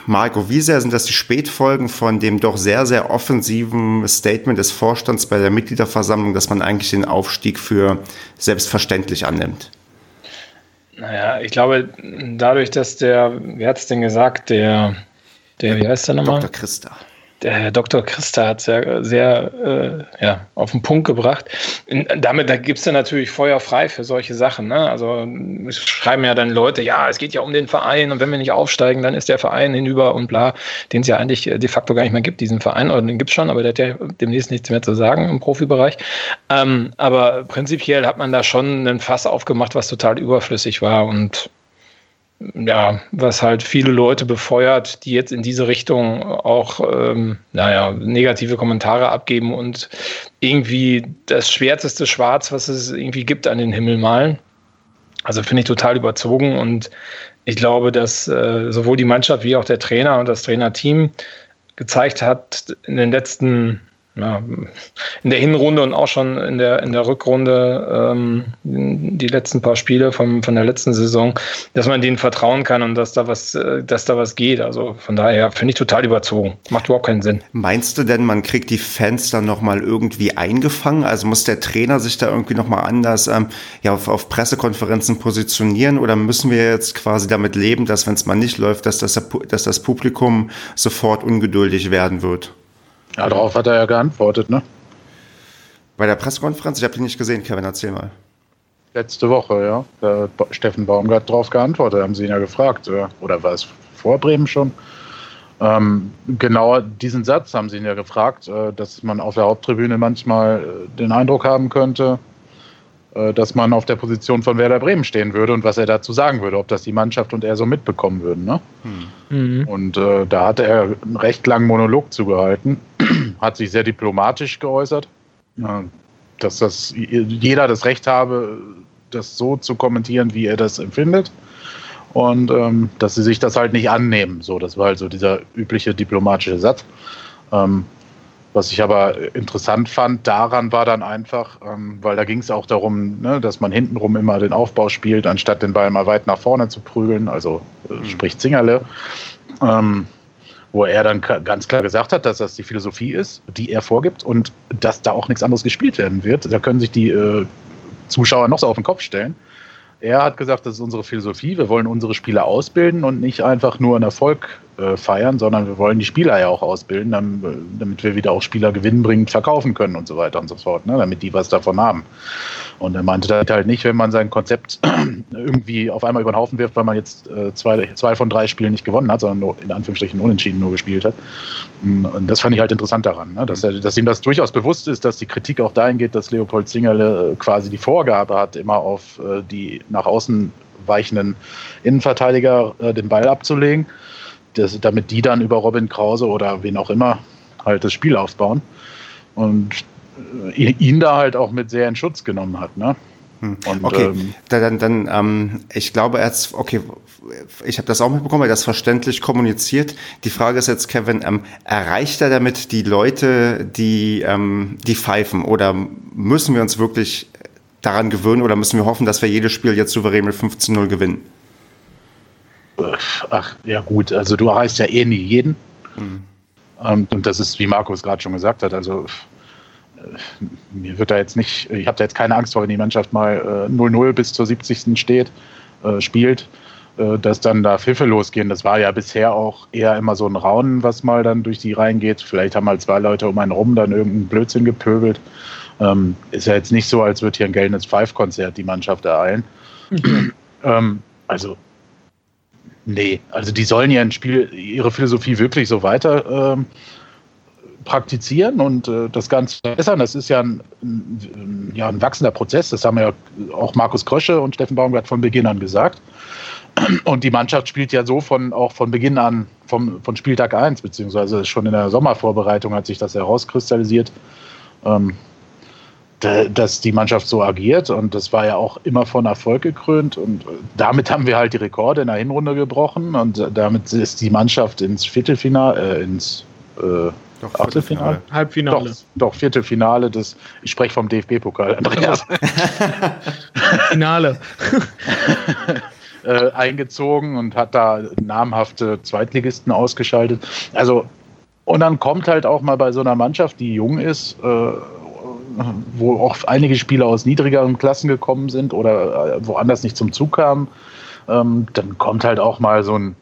Marco, wie sehr sind das die Spätfolgen von dem doch sehr, sehr offensiven Statement des Vorstands bei der Mitgliederversammlung, dass man eigentlich den Aufstieg für selbstverständlich annimmt? Naja, ich glaube, dadurch, dass der, wie hat es denn gesagt, der, der, wie heißt der nochmal? Dr. Christa der Dr. Christa hat sehr, sehr äh, ja, auf den Punkt gebracht. Damit da gibt es dann natürlich Feuer frei für solche Sachen. Ne? Also schreiben ja dann Leute, ja, es geht ja um den Verein und wenn wir nicht aufsteigen, dann ist der Verein hinüber und bla, den es ja eigentlich de facto gar nicht mehr gibt, diesen Verein, oder den gibt es schon, aber der hat ja demnächst nichts mehr zu sagen im Profibereich. Ähm, aber prinzipiell hat man da schon einen Fass aufgemacht, was total überflüssig war und ja, was halt viele Leute befeuert, die jetzt in diese Richtung auch, ähm, naja, negative Kommentare abgeben und irgendwie das schwärzeste Schwarz, was es irgendwie gibt, an den Himmel malen. Also finde ich total überzogen und ich glaube, dass äh, sowohl die Mannschaft wie auch der Trainer und das Trainerteam gezeigt hat in den letzten ja, in der Hinrunde und auch schon in der, in der Rückrunde ähm, die letzten paar Spiele vom, von der letzten Saison, dass man denen vertrauen kann und dass da was, äh, dass da was geht. Also von daher finde ich total überzogen. Macht überhaupt keinen Sinn. Meinst du denn, man kriegt die Fans dann nochmal irgendwie eingefangen? Also muss der Trainer sich da irgendwie nochmal anders ähm, ja, auf, auf Pressekonferenzen positionieren oder müssen wir jetzt quasi damit leben, dass wenn es mal nicht läuft, dass das, dass das Publikum sofort ungeduldig werden wird? Ja, darauf hat er ja geantwortet, ne? Bei der Pressekonferenz? Ich habe die nicht gesehen, Kevin, erzähl mal. Letzte Woche, ja. Der Steffen Baumgart darauf geantwortet, haben sie ihn ja gefragt. Oder war es vor Bremen schon? Ähm, genau diesen Satz haben sie ihn ja gefragt, äh, dass man auf der Haupttribüne manchmal äh, den Eindruck haben könnte, äh, dass man auf der Position von Werder Bremen stehen würde und was er dazu sagen würde, ob das die Mannschaft und er so mitbekommen würden. Ne? Mhm. Und äh, da hatte er einen recht langen Monolog zugehalten, hat sich sehr diplomatisch geäußert, dass das jeder das Recht habe, das so zu kommentieren, wie er das empfindet. Und ähm, dass sie sich das halt nicht annehmen. So, das war halt so dieser übliche diplomatische Satz. Ähm, was ich aber interessant fand daran war dann einfach, ähm, weil da ging es auch darum, ne, dass man hintenrum immer den Aufbau spielt, anstatt den Ball mal weit nach vorne zu prügeln, also äh, mhm. sprich Zingerle. Ähm, wo er dann ganz klar gesagt hat, dass das die Philosophie ist, die er vorgibt und dass da auch nichts anderes gespielt werden wird. Da können sich die äh, Zuschauer noch so auf den Kopf stellen. Er hat gesagt, das ist unsere Philosophie. Wir wollen unsere Spieler ausbilden und nicht einfach nur einen Erfolg äh, feiern, sondern wir wollen die Spieler ja auch ausbilden, damit wir wieder auch Spieler gewinnbringend verkaufen können und so weiter und so fort, ne, damit die was davon haben. Und er meinte das halt nicht, wenn man sein Konzept <clears throat> irgendwie auf einmal über den Haufen wirft, weil man jetzt äh, zwei, zwei von drei Spielen nicht gewonnen hat, sondern nur in Anführungsstrichen unentschieden nur gespielt hat. Mm, und das fand ich halt interessant daran, ne, dass, er, dass ihm das durchaus bewusst ist, dass die Kritik auch dahin geht, dass Leopold Zingerle äh, quasi die Vorgabe hat, immer auf äh, die nach außen weichenden Innenverteidiger äh, den Ball abzulegen, das, damit die dann über Robin Krause oder wen auch immer halt das Spiel aufbauen. Und äh, ihn da halt auch mit sehr in Schutz genommen hat. Ne? Hm. Und, okay, ähm, dann, dann ähm, ich glaube, er hat, okay, ich habe das auch mitbekommen, er hat das verständlich kommuniziert. Die Frage ist jetzt, Kevin, ähm, erreicht er damit die Leute, die, ähm, die pfeifen? Oder müssen wir uns wirklich daran gewöhnen oder müssen wir hoffen, dass wir jedes Spiel jetzt souverän mit 15-0 gewinnen? Ach, ja gut, also du erreichst ja eh nie jeden. Mhm. Und das ist, wie Markus gerade schon gesagt hat, also mir wird da jetzt nicht, ich habe da jetzt keine Angst vor, wenn die Mannschaft mal 0-0 äh, bis zur 70. steht, äh, spielt, äh, dass dann da Pfiffe losgehen. Das war ja bisher auch eher immer so ein Raunen, was mal dann durch die Reihen geht. Vielleicht haben mal zwei Leute um einen rum dann irgendeinen Blödsinn gepöbelt. Ähm, ist ja jetzt nicht so, als würde hier ein geltendes Five-Konzert die Mannschaft ereilen. Mhm. ähm, also, nee, also die sollen ja ein Spiel, ihre Philosophie wirklich so weiter ähm, praktizieren und äh, das Ganze verbessern. Das ist ja ein, ein, ja ein wachsender Prozess. Das haben ja auch Markus Krösche und Steffen Baumgart von Beginn an gesagt. Und die Mannschaft spielt ja so von, auch von Beginn an, vom, von Spieltag 1, beziehungsweise schon in der Sommervorbereitung hat sich das herauskristallisiert, ähm, dass die Mannschaft so agiert. Und das war ja auch immer von Erfolg gekrönt. Und äh, damit haben wir halt die Rekorde in der Hinrunde gebrochen. Und damit ist die Mannschaft ins Viertelfinale, äh, ins äh, doch, Achtelfinale? Halbfinale. Doch, doch, Viertelfinale des, ich spreche vom DFB-Pokal, <laughs> Andreas. <laughs> Finale. <laughs> äh, eingezogen und hat da namhafte Zweitligisten ausgeschaltet. Also, und dann kommt halt auch mal bei so einer Mannschaft, die jung ist, äh, wo auch einige Spieler aus niedrigeren Klassen gekommen sind oder äh, woanders nicht zum Zug kamen, ähm, dann kommt halt auch mal so ein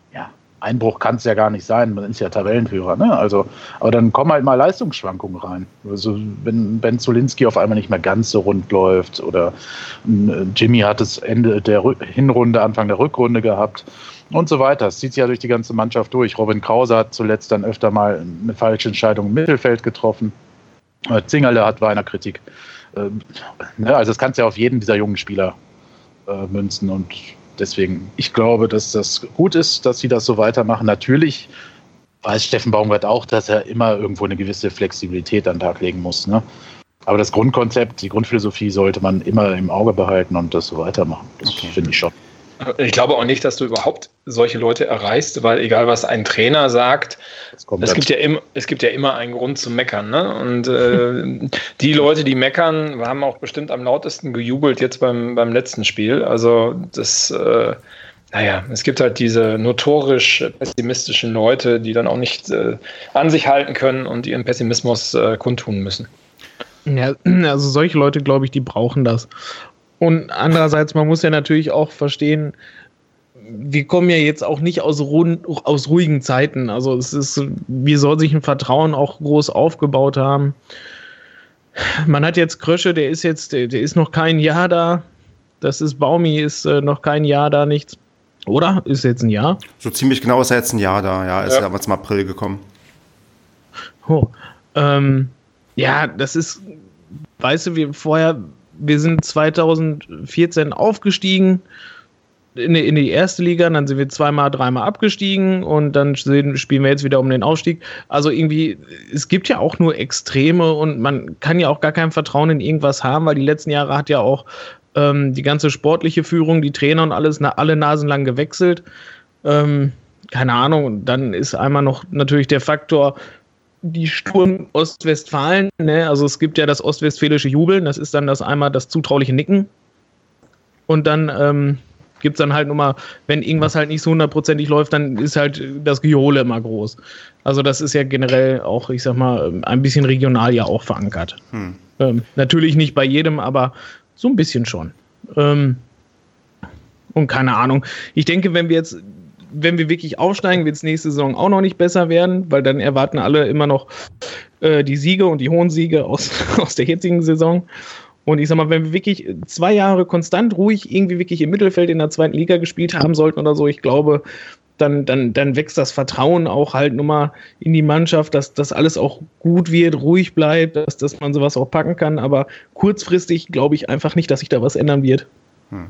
Einbruch kann es ja gar nicht sein, man ist ja Tabellenführer, ne? Also, aber dann kommen halt mal Leistungsschwankungen rein. Also wenn Ben Zulinski auf einmal nicht mehr ganz so rund läuft oder äh, Jimmy hat es Ende der Hinrunde, Anfang der Rückrunde gehabt und so weiter. Das zieht sich ja durch die ganze Mannschaft durch. Robin Krause hat zuletzt dann öfter mal eine falsche Entscheidung im Mittelfeld getroffen. Äh, Zingerle hat weiter Kritik. Ähm, ne? Also das kannst du ja auf jeden dieser jungen Spieler äh, münzen und deswegen, ich glaube, dass das gut ist, dass sie das so weitermachen. Natürlich weiß Steffen Baumgart auch, dass er immer irgendwo eine gewisse Flexibilität an den Tag legen muss. Ne? Aber das Grundkonzept, die Grundphilosophie sollte man immer im Auge behalten und das so weitermachen. Das okay. finde ich schon. Ich glaube auch nicht, dass du überhaupt solche Leute erreichst, weil egal was ein Trainer sagt, es gibt, ja im, es gibt ja immer einen Grund zu meckern. Ne? Und äh, <laughs> die Leute, die meckern, haben auch bestimmt am lautesten gejubelt jetzt beim, beim letzten Spiel. Also das, äh, naja, es gibt halt diese notorisch pessimistischen Leute, die dann auch nicht äh, an sich halten können und ihren Pessimismus äh, kundtun müssen. Ja, <clears throat> also solche Leute, glaube ich, die brauchen das. Und andererseits, man muss ja natürlich auch verstehen, wir kommen ja jetzt auch nicht aus, aus ruhigen Zeiten. Also es ist, wie soll sich ein Vertrauen auch groß aufgebaut haben? Man hat jetzt Krösche, der ist jetzt, der, ist noch kein Jahr da. Das ist Baumi, ist äh, noch kein Jahr da, nichts. Oder? Ist jetzt ein Jahr? So ziemlich genau ist er jetzt ein Jahr da, ja. Ist ja, ja im April gekommen. Oh. Ähm, ja, das ist, weißt du, wir vorher wir sind 2014 aufgestiegen in die, in die erste Liga, dann sind wir zweimal, dreimal abgestiegen und dann spielen wir jetzt wieder um den Aufstieg. Also irgendwie, es gibt ja auch nur Extreme und man kann ja auch gar kein Vertrauen in irgendwas haben, weil die letzten Jahre hat ja auch ähm, die ganze sportliche Führung, die Trainer und alles, na, alle Nasen lang gewechselt. Ähm, keine Ahnung, dann ist einmal noch natürlich der Faktor, die Sturm Ostwestfalen, ne? also es gibt ja das ostwestfälische Jubeln, das ist dann das einmal das zutrauliche Nicken. Und dann ähm, gibt es dann halt nochmal, wenn irgendwas halt nicht so hundertprozentig läuft, dann ist halt das Gejohle immer groß. Also das ist ja generell auch, ich sag mal, ein bisschen regional ja auch verankert. Hm. Ähm, natürlich nicht bei jedem, aber so ein bisschen schon. Ähm, und keine Ahnung. Ich denke, wenn wir jetzt wenn wir wirklich aufsteigen, wird es nächste Saison auch noch nicht besser werden, weil dann erwarten alle immer noch äh, die Siege und die hohen Siege aus, <laughs> aus der jetzigen Saison. Und ich sag mal, wenn wir wirklich zwei Jahre konstant ruhig irgendwie wirklich im Mittelfeld in der zweiten Liga gespielt haben sollten oder so, ich glaube, dann, dann, dann wächst das Vertrauen auch halt nur mal in die Mannschaft, dass das alles auch gut wird, ruhig bleibt, dass, dass man sowas auch packen kann. Aber kurzfristig glaube ich einfach nicht, dass sich da was ändern wird. Hm.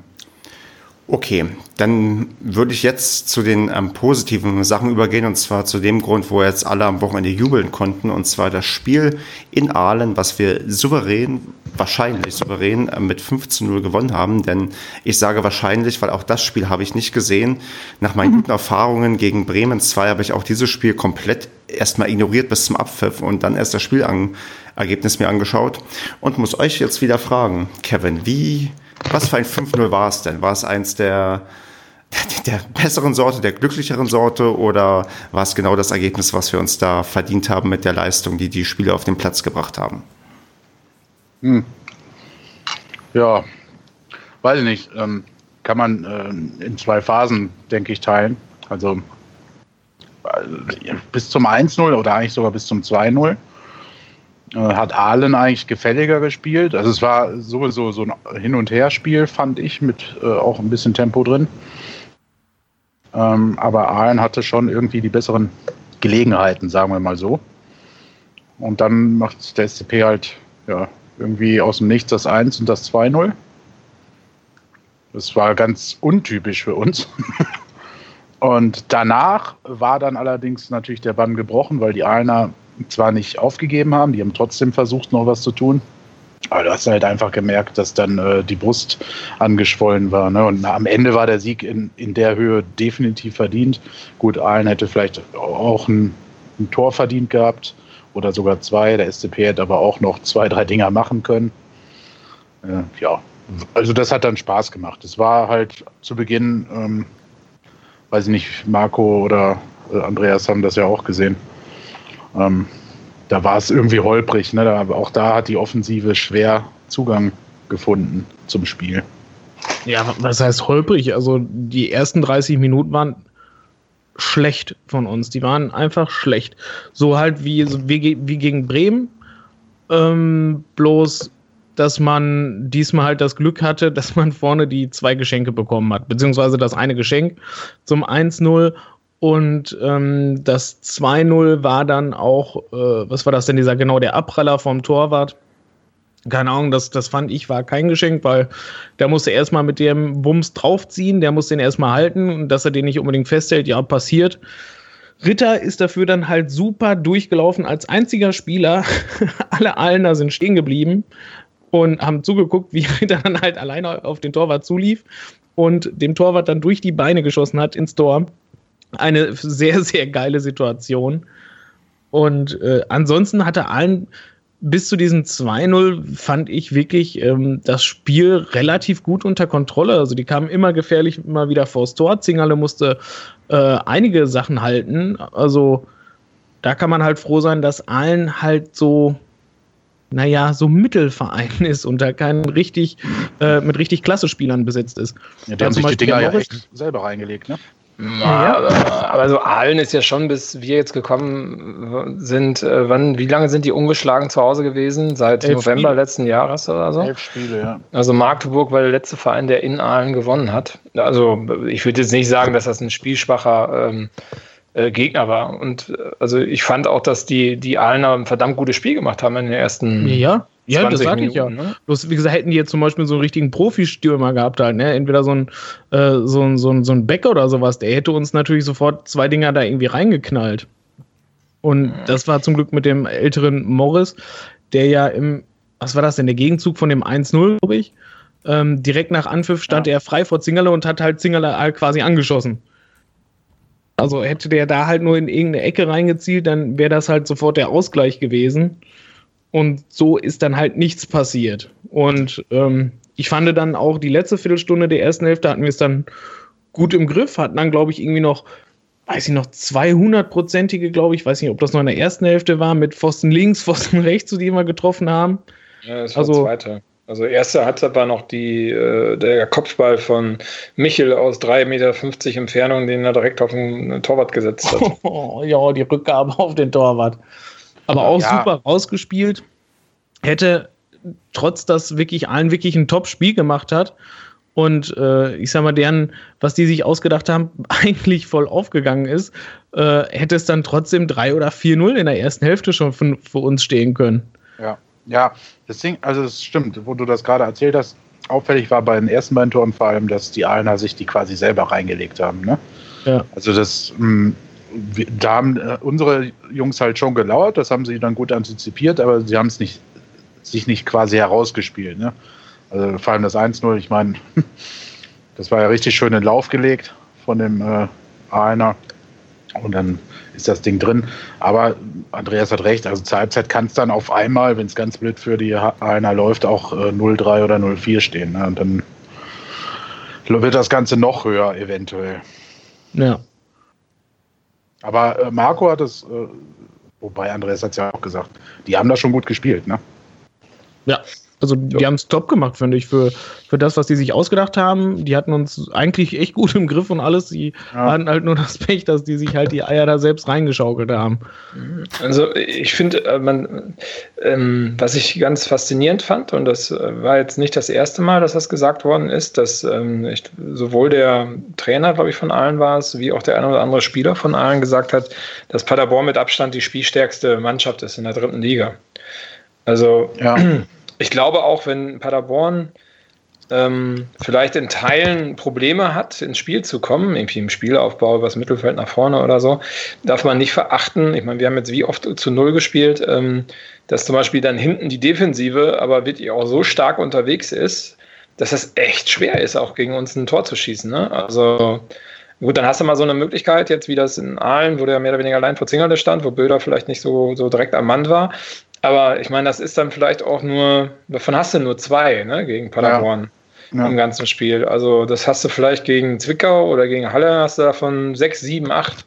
Okay, dann würde ich jetzt zu den ähm, positiven Sachen übergehen und zwar zu dem Grund, wo jetzt alle am Wochenende jubeln konnten und zwar das Spiel in Aalen, was wir souverän, wahrscheinlich souverän äh, mit 15-0 gewonnen haben, denn ich sage wahrscheinlich, weil auch das Spiel habe ich nicht gesehen. Nach meinen mhm. guten Erfahrungen gegen Bremen 2 habe ich auch dieses Spiel komplett erstmal ignoriert bis zum Abpfiff und dann erst das Spielergebnis mir angeschaut und muss euch jetzt wieder fragen, Kevin, wie was für ein 5-0 war es denn? War es eins der, der besseren Sorte, der glücklicheren Sorte oder war es genau das Ergebnis, was wir uns da verdient haben mit der Leistung, die die Spieler auf den Platz gebracht haben? Hm. Ja, weiß ich nicht. Ähm, kann man äh, in zwei Phasen, denke ich, teilen. Also äh, bis zum 1-0 oder eigentlich sogar bis zum 2-0 äh, hat Ahlen eigentlich gefälliger gespielt. Also es war sowieso so ein Hin- und Her-Spiel, fand ich, mit äh, auch ein bisschen Tempo drin. Ähm, aber Ahlen hatte schon irgendwie die besseren Gelegenheiten, sagen wir mal so. Und dann macht der SCP halt ja, irgendwie aus dem Nichts das 1 und das 2-0. Das war ganz untypisch für uns. <laughs> und danach war dann allerdings natürlich der Bann gebrochen, weil die Ahlener zwar nicht aufgegeben haben, die haben trotzdem versucht, noch was zu tun. Aber du hast halt einfach gemerkt, dass dann äh, die Brust angeschwollen war. Ne? Und am Ende war der Sieg in, in der Höhe definitiv verdient. Gut, Aalen hätte vielleicht auch ein, ein Tor verdient gehabt oder sogar zwei. Der SCP hätte aber auch noch zwei, drei Dinger machen können. Äh, ja, also das hat dann Spaß gemacht. Es war halt zu Beginn, ähm, weiß ich nicht, Marco oder äh, Andreas haben das ja auch gesehen ähm, da war es irgendwie holprig. Ne? Da, auch da hat die Offensive schwer Zugang gefunden zum Spiel. Ja, was heißt holprig? Also die ersten 30 Minuten waren schlecht von uns. Die waren einfach schlecht. So halt wie, wie, wie gegen Bremen. Ähm, bloß, dass man diesmal halt das Glück hatte, <laughs> dass man vorne die zwei Geschenke bekommen hat. Beziehungsweise das eine Geschenk zum 1-0 und ähm, das 2-0 war dann auch, äh, was war das denn, dieser genau der Abpraller vom Torwart? Keine Ahnung, das, das fand ich war kein Geschenk, weil der musste erstmal mit dem Bums draufziehen, der muss den erstmal halten und dass er den nicht unbedingt festhält, ja, passiert. Ritter ist dafür dann halt super durchgelaufen als einziger Spieler. <laughs> Alle Allner sind stehen geblieben und haben zugeguckt, wie <laughs> Ritter dann halt alleine auf den Torwart zulief und dem Torwart dann durch die Beine geschossen hat ins Tor eine sehr, sehr geile Situation. Und äh, ansonsten hatte allen bis zu diesem 2-0 fand ich wirklich ähm, das Spiel relativ gut unter Kontrolle. Also die kamen immer gefährlich immer wieder vors Tor. Zingerle musste äh, einige Sachen halten. Also da kann man halt froh sein, dass allen halt so, naja, so Mittelverein <laughs> ist und da kein richtig, äh, mit richtig klasse Spielern besetzt ist. Ja, die haben sich die Dinger ja echt selber reingelegt, ne? Ja, aber, aber so Aalen ist ja schon, bis wir jetzt gekommen sind, äh, wann, wie lange sind die ungeschlagen zu Hause gewesen? Seit Elf November Spiele. letzten Jahres oder so? Elf Spiele, ja. Also Magdeburg war der letzte Verein, der in Aalen gewonnen hat. Also ich würde jetzt nicht sagen, dass das ein spielschwacher ähm, äh, Gegner war. Und äh, also ich fand auch, dass die, die Aalener ein verdammt gutes Spiel gemacht haben in den ersten ja. Ja, das sag ich ja. Ne? Bloß, wie gesagt, hätten die jetzt zum Beispiel so einen richtigen Profi-Stürmer gehabt, halt, ne? Entweder so ein, äh, so, ein, so, ein, so ein Becker oder sowas, der hätte uns natürlich sofort zwei Dinger da irgendwie reingeknallt. Und das war zum Glück mit dem älteren Morris, der ja im, was war das denn, der Gegenzug von dem 1-0, glaube ich. Ähm, direkt nach Anpfiff stand ja. er frei vor Zingerle und hat halt Zingerle halt quasi angeschossen. Also hätte der da halt nur in irgendeine Ecke reingezielt, dann wäre das halt sofort der Ausgleich gewesen. Und so ist dann halt nichts passiert. Und ähm, ich fand dann auch die letzte Viertelstunde der ersten Hälfte hatten wir es dann gut im Griff, hatten dann, glaube ich, irgendwie noch, weiß ich noch, 200-prozentige, glaube ich, weiß nicht, ob das noch in der ersten Hälfte war, mit Pfosten links, <laughs> Pfosten rechts, die wir getroffen haben. Ja, das war also, zweite. Also erste hat aber noch die, äh, der Kopfball von Michel aus 3,50 Meter Entfernung, den er direkt auf den Torwart gesetzt hat. Oh, <laughs> ja, die Rückgabe auf den Torwart aber auch ja. super rausgespielt. Hätte trotz dass wirklich allen wirklich ein Top-Spiel gemacht hat und äh, ich sag mal, deren, was die sich ausgedacht haben, <laughs> eigentlich voll aufgegangen ist, äh, hätte es dann trotzdem 3 oder 4-0 in der ersten Hälfte schon für, für uns stehen können. Ja, ja, das Ding, also es stimmt, wo du das gerade erzählt hast, auffällig war bei den ersten beiden Toren vor allem, dass die Aalener sich die quasi selber reingelegt haben. Ne? Ja. Also das, mh, hm, da haben äh, unsere Jungs halt schon gelauert, das haben sie dann gut antizipiert, aber sie haben es nicht, sich nicht quasi herausgespielt. Ne? Also vor allem das 1-0, ich meine, <laughs> das war ja richtig schön in Lauf gelegt von dem äh, Aalener. Und dann ist das Ding drin. Aber Andreas hat recht, also zur Halbzeit kann es dann auf einmal, wenn es ganz blöd für die einer läuft, auch äh, 0-3 oder 0-4 stehen. Ne? Und dann wird das Ganze noch höher eventuell. Ja. Aber äh, Marco hat es, äh, wobei Andreas hat es ja auch gesagt, die haben da schon gut gespielt, ne? Ja, also die ja. haben es top gemacht, finde ich, für, für das, was die sich ausgedacht haben. Die hatten uns eigentlich echt gut im Griff und alles. Die ja. hatten halt nur das Pech, dass die sich halt die Eier da selbst reingeschaukelt haben. Also ich finde, äh, man, ähm, was ich ganz faszinierend fand, und das äh, war jetzt nicht das erste Mal, dass das gesagt worden ist, dass ähm, ich, sowohl der Trainer, glaube ich, von allen war es, wie auch der eine oder andere Spieler von allen gesagt hat, dass Paderborn mit Abstand die spielstärkste Mannschaft ist in der dritten Liga. Also ja. <clears throat> ich glaube auch, wenn Paderborn ähm, vielleicht in Teilen Probleme hat, ins Spiel zu kommen, irgendwie im Spielaufbau übers Mittelfeld nach vorne oder so, darf man nicht verachten. Ich meine, wir haben jetzt wie oft zu Null gespielt, ähm, dass zum Beispiel dann hinten die Defensive aber wirklich auch so stark unterwegs ist, dass das echt schwer ist, auch gegen uns ein Tor zu schießen. Ne? Also Gut, dann hast du mal so eine Möglichkeit, jetzt wie das in Aalen, wo der mehr oder weniger allein vor Zingerle stand, wo Böder vielleicht nicht so, so direkt am Mann war. Aber ich meine, das ist dann vielleicht auch nur, davon hast du nur zwei ne, gegen Paderborn ja. Ja. im ganzen Spiel. Also das hast du vielleicht gegen Zwickau oder gegen Halle, hast du davon sechs, sieben, acht.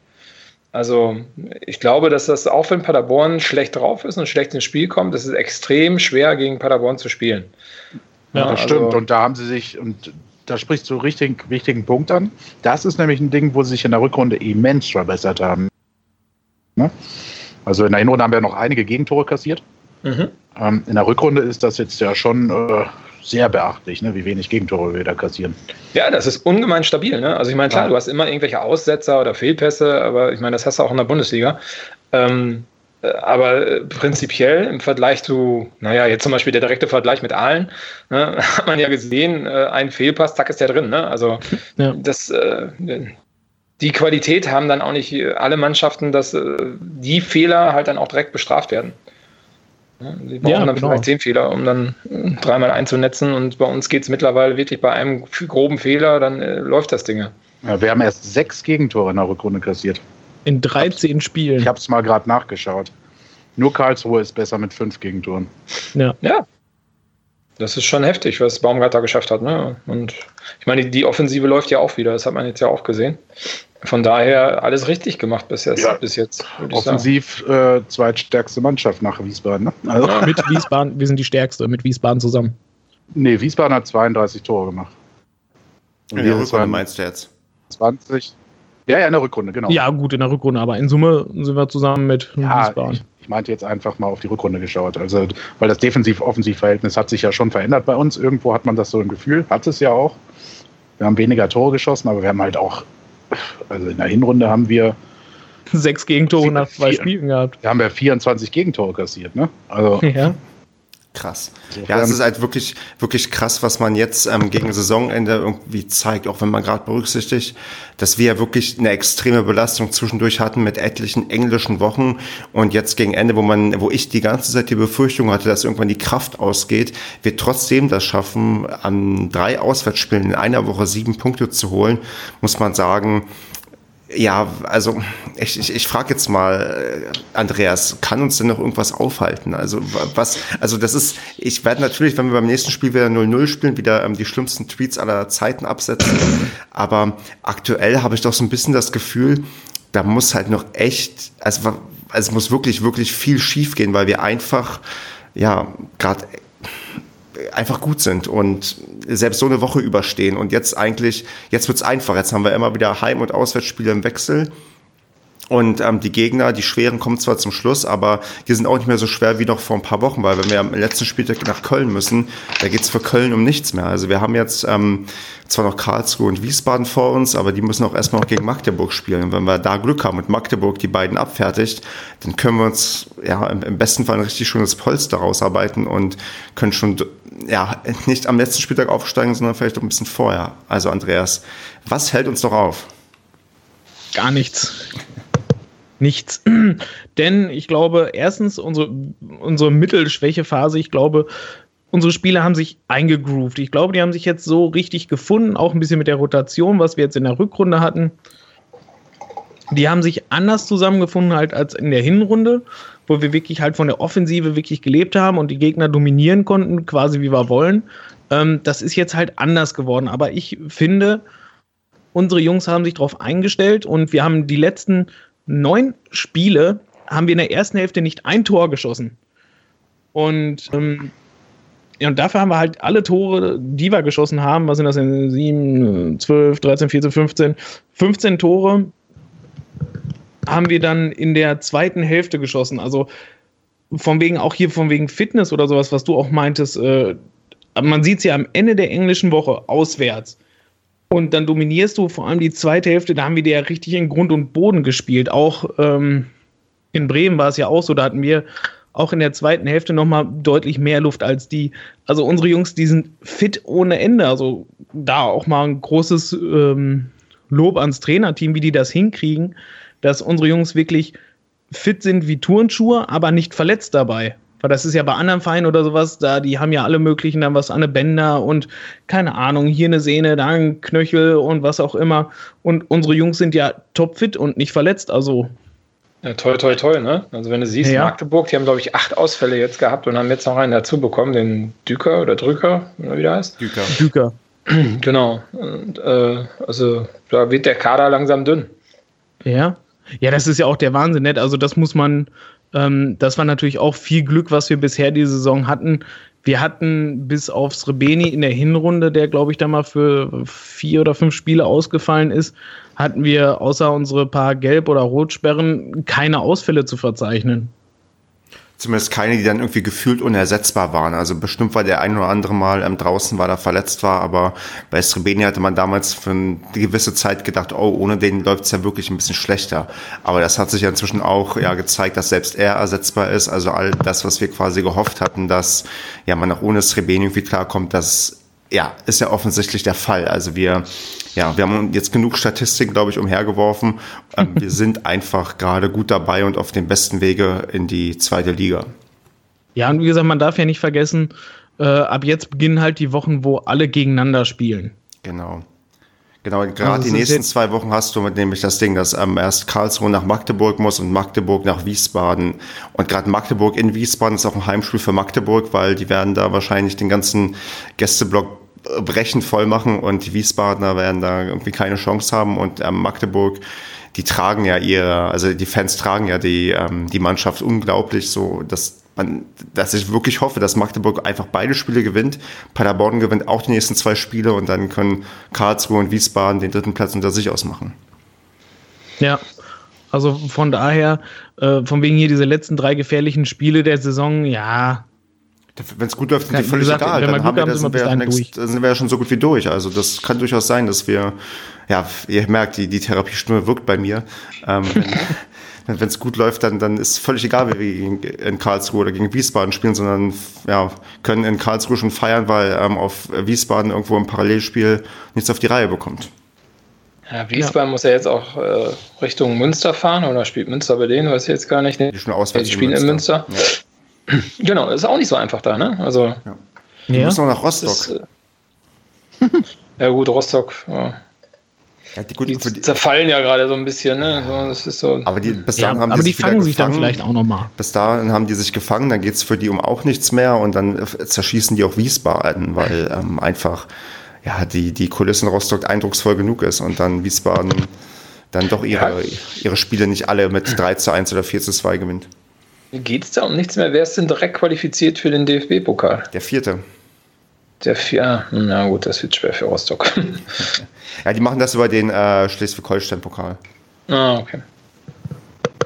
Also ich glaube, dass das auch wenn Paderborn schlecht drauf ist und schlecht ins Spiel kommt, ist es extrem schwer gegen Paderborn zu spielen. Ja, das also, stimmt. Und da haben sie sich, und da sprichst du richtig wichtigen Punkt an. Das ist nämlich ein Ding, wo sie sich in der Rückrunde immens verbessert haben. Ne? Also in der Hinrunde haben wir noch einige Gegentore kassiert. Mhm. Ähm, in der Rückrunde ist das jetzt ja schon äh, sehr beachtlich, ne, wie wenig Gegentore wir da kassieren. Ja, das ist ungemein stabil. Ne? Also ich meine, klar, ja. du hast immer irgendwelche Aussetzer oder Fehlpässe, aber ich meine, das hast du auch in der Bundesliga. Ähm, äh, aber prinzipiell im Vergleich zu, naja, jetzt zum Beispiel der direkte Vergleich mit Aalen, ne, <laughs> hat man ja gesehen, äh, ein Fehlpass, zack, ist der drin. Ne? Also ja. das, äh, die Qualität haben dann auch nicht alle Mannschaften, dass äh, die Fehler halt dann auch direkt bestraft werden. Die brauchen ja, dann genau. vielleicht zehn Fehler, um dann dreimal einzunetzen. Und bei uns geht es mittlerweile wirklich bei einem groben Fehler, dann äh, läuft das Ding. Ja, wir haben erst sechs Gegentore in der Rückrunde kassiert. In 13 Spielen. Ich habe es mal gerade nachgeschaut. Nur Karlsruhe ist besser mit fünf Gegentoren. Ja. Ja, das ist schon heftig, was Baumgart da geschafft hat. Ne? Und ich meine, die Offensive läuft ja auch wieder, das hat man jetzt ja auch gesehen. Von daher alles richtig gemacht bis jetzt. Ja. Bis jetzt Offensiv äh, zweitstärkste Mannschaft nach Wiesbaden. Ne? Also. Ja, mit Wiesbaden, wir sind die stärkste, mit Wiesbaden zusammen. Nee, Wiesbaden hat 32 Tore gemacht. Und in der Rückrunde meinst du jetzt? 20. Ja, ja, in der Rückrunde, genau. Ja, gut, in der Rückrunde, aber in Summe sind wir zusammen mit ja, Wiesbaden. Ich, ich meinte jetzt einfach mal auf die Rückrunde geschaut. Also, weil das Defensiv-Offensiv-Verhältnis hat sich ja schon verändert bei uns. Irgendwo hat man das so ein Gefühl, hat es ja auch. Wir haben weniger Tore geschossen, aber wir haben halt auch, also in der Hinrunde haben wir sechs Gegentore nach zwei Spielen gehabt. Wir haben ja 24 Gegentore kassiert, ne? Also ja. Krass. Ja, es ist halt wirklich, wirklich krass, was man jetzt ähm, gegen Saisonende irgendwie zeigt, auch wenn man gerade berücksichtigt, dass wir ja wirklich eine extreme Belastung zwischendurch hatten mit etlichen englischen Wochen und jetzt gegen Ende, wo man, wo ich die ganze Zeit die Befürchtung hatte, dass irgendwann die Kraft ausgeht, wir trotzdem das schaffen, an drei Auswärtsspielen in einer Woche sieben Punkte zu holen, muss man sagen, ja, also ich, ich, ich frage jetzt mal, äh, Andreas, kann uns denn noch irgendwas aufhalten? Also was, also das ist, ich werde natürlich, wenn wir beim nächsten Spiel wieder 0-0 spielen, wieder ähm, die schlimmsten Tweets aller Zeiten absetzen. Aber aktuell habe ich doch so ein bisschen das Gefühl, da muss halt noch echt, also, also es muss wirklich, wirklich viel schief gehen, weil wir einfach, ja, gerade einfach gut sind und selbst so eine Woche überstehen. Und jetzt eigentlich, jetzt wird's einfach. Jetzt haben wir immer wieder Heim- und Auswärtsspiele im Wechsel. Und ähm, die Gegner, die schweren, kommen zwar zum Schluss, aber die sind auch nicht mehr so schwer wie noch vor ein paar Wochen, weil wenn wir am letzten Spieltag nach Köln müssen, da geht's für Köln um nichts mehr. Also wir haben jetzt ähm, zwar noch Karlsruhe und Wiesbaden vor uns, aber die müssen auch erstmal noch gegen Magdeburg spielen. Und wenn wir da Glück haben und Magdeburg die beiden abfertigt, dann können wir uns ja im, im besten Fall ein richtig schönes Polster rausarbeiten und können schon ja, nicht am letzten Spieltag aufsteigen, sondern vielleicht auch ein bisschen vorher. Also Andreas, was hält uns doch auf? Gar nichts. Nichts. <clears throat> Denn ich glaube, erstens, unsere, unsere Mittelschwächephase, ich glaube, unsere Spieler haben sich eingegroovt. Ich glaube, die haben sich jetzt so richtig gefunden, auch ein bisschen mit der Rotation, was wir jetzt in der Rückrunde hatten. Die haben sich anders zusammengefunden halt als in der Hinrunde, wo wir wirklich halt von der Offensive wirklich gelebt haben und die Gegner dominieren konnten, quasi wie wir wollen. Ähm, das ist jetzt halt anders geworden. Aber ich finde, unsere Jungs haben sich darauf eingestellt und wir haben die letzten neun Spiele haben wir in der ersten Hälfte nicht ein Tor geschossen. Und, ähm, ja, und dafür haben wir halt alle Tore, die wir geschossen haben, was sind das denn? 7, 12, 13, 14, 15, 15 Tore haben wir dann in der zweiten Hälfte geschossen. Also von wegen, auch hier von wegen Fitness oder sowas, was du auch meintest, äh, man sieht es ja am Ende der englischen Woche auswärts. Und dann dominierst du vor allem die zweite Hälfte, da haben wir dir ja richtig in Grund und Boden gespielt. Auch ähm, in Bremen war es ja auch so, da hatten wir auch in der zweiten Hälfte nochmal deutlich mehr Luft als die. Also unsere Jungs, die sind fit ohne Ende. Also da auch mal ein großes ähm, Lob ans Trainerteam, wie die das hinkriegen, dass unsere Jungs wirklich fit sind wie Turnschuhe, aber nicht verletzt dabei. Weil das ist ja bei anderen Vereinen oder sowas, da, die haben ja alle möglichen dann was an eine Bänder und keine Ahnung, hier eine Sehne, da ein Knöchel und was auch immer. Und unsere Jungs sind ja topfit und nicht verletzt, also. Ja, toll, toll, toll, ne? Also wenn du siehst, ja. Magdeburg, die haben, glaube ich, acht Ausfälle jetzt gehabt und haben jetzt noch einen dazu bekommen, den Düker oder Drücker, oder wie der heißt? Düker. Düker. <clears throat> Genau. Und, äh, also da wird der Kader langsam dünn. Ja. Ja, das ist ja auch der Wahnsinn, nicht? Also das muss man, ähm, das war natürlich auch viel Glück, was wir bisher die Saison hatten. Wir hatten bis auf Srebeni in der Hinrunde, der glaube ich da mal für vier oder fünf Spiele ausgefallen ist, hatten wir außer unsere paar Gelb- oder Rotsperren keine Ausfälle zu verzeichnen zumindest keine, die dann irgendwie gefühlt unersetzbar waren. Also bestimmt war der ein oder andere Mal ähm, draußen, weil er verletzt war, aber bei Srebeni hatte man damals für eine gewisse Zeit gedacht, oh, ohne den läuft's ja wirklich ein bisschen schlechter. Aber das hat sich ja inzwischen auch ja gezeigt, dass selbst er ersetzbar ist. Also all das, was wir quasi gehofft hatten, dass ja man auch ohne Srebeni irgendwie klarkommt, das ja, ist ja offensichtlich der Fall. Also wir, ja, wir haben jetzt genug Statistiken, glaube ich, umhergeworfen. Ähm, wir <laughs> sind einfach gerade gut dabei und auf dem besten Wege in die zweite Liga. Ja, und wie gesagt, man darf ja nicht vergessen, äh, ab jetzt beginnen halt die Wochen, wo alle gegeneinander spielen. Genau. Genau, gerade also die nächsten zwei Wochen hast du nämlich das Ding, dass ähm, erst Karlsruhe nach Magdeburg muss und Magdeburg nach Wiesbaden. Und gerade Magdeburg in Wiesbaden ist auch ein Heimspiel für Magdeburg, weil die werden da wahrscheinlich den ganzen Gästeblock brechend voll machen und die Wiesbadener werden da irgendwie keine Chance haben und ähm, Magdeburg, die tragen ja ihre, also die Fans tragen ja die, ähm, die Mannschaft unglaublich so, dass man, dass ich wirklich hoffe, dass Magdeburg einfach beide Spiele gewinnt. Paderborn gewinnt auch die nächsten zwei Spiele und dann können Karlsruhe und Wiesbaden den dritten Platz unter sich ausmachen. Ja, also von daher, äh, von wegen hier diese letzten drei gefährlichen Spiele der Saison, ja. Wenn es gut läuft, sind die völlig gesagt, egal. Dann, haben wir, das, sind, wir längst, sind wir ja schon so gut wie durch. Also das kann durchaus sein, dass wir, ja, ihr merkt, die, die Therapiestimme wirkt bei mir. Ähm, <laughs> wenn es gut läuft, dann, dann ist völlig egal, wie wir in Karlsruhe oder gegen Wiesbaden spielen, sondern ja, können in Karlsruhe schon feiern, weil ähm, auf Wiesbaden irgendwo im Parallelspiel nichts auf die Reihe bekommt. Ja, Wiesbaden ja. muss ja jetzt auch äh, Richtung Münster fahren oder spielt Münster bei denen, weiß ich jetzt gar nicht. Die, schon auswärts die spielen in Münster. In Münster. Ja. <clears throat> Genau, ist auch nicht so einfach da, ne? Also. Ja. Die ja. müssen noch nach Rostock. Ist, äh, <laughs> ja, gut, Rostock. Ja. Ja, die, gut, die, die zerfallen ja gerade so ein bisschen, ne? So, das ist so. Aber die, bis dahin ja, haben aber die, die fangen sich dann vielleicht auch nochmal. Bis dahin haben die sich gefangen, dann geht es für die um auch nichts mehr und dann zerschießen die auch Wiesbaden, weil ähm, einfach ja, die, die Kulissen Rostock eindrucksvoll genug ist und dann Wiesbaden dann doch ihre, ja. ihre Spiele nicht alle mit 3 zu 1 oder 4 zu 2 gewinnt. Geht es da um nichts mehr? Wer ist denn direkt qualifiziert für den DFB-Pokal? Der vierte. Der vier, na gut, das wird schwer für Rostock. <laughs> ja, die machen das über den äh, Schleswig-Holstein-Pokal. Ah, okay.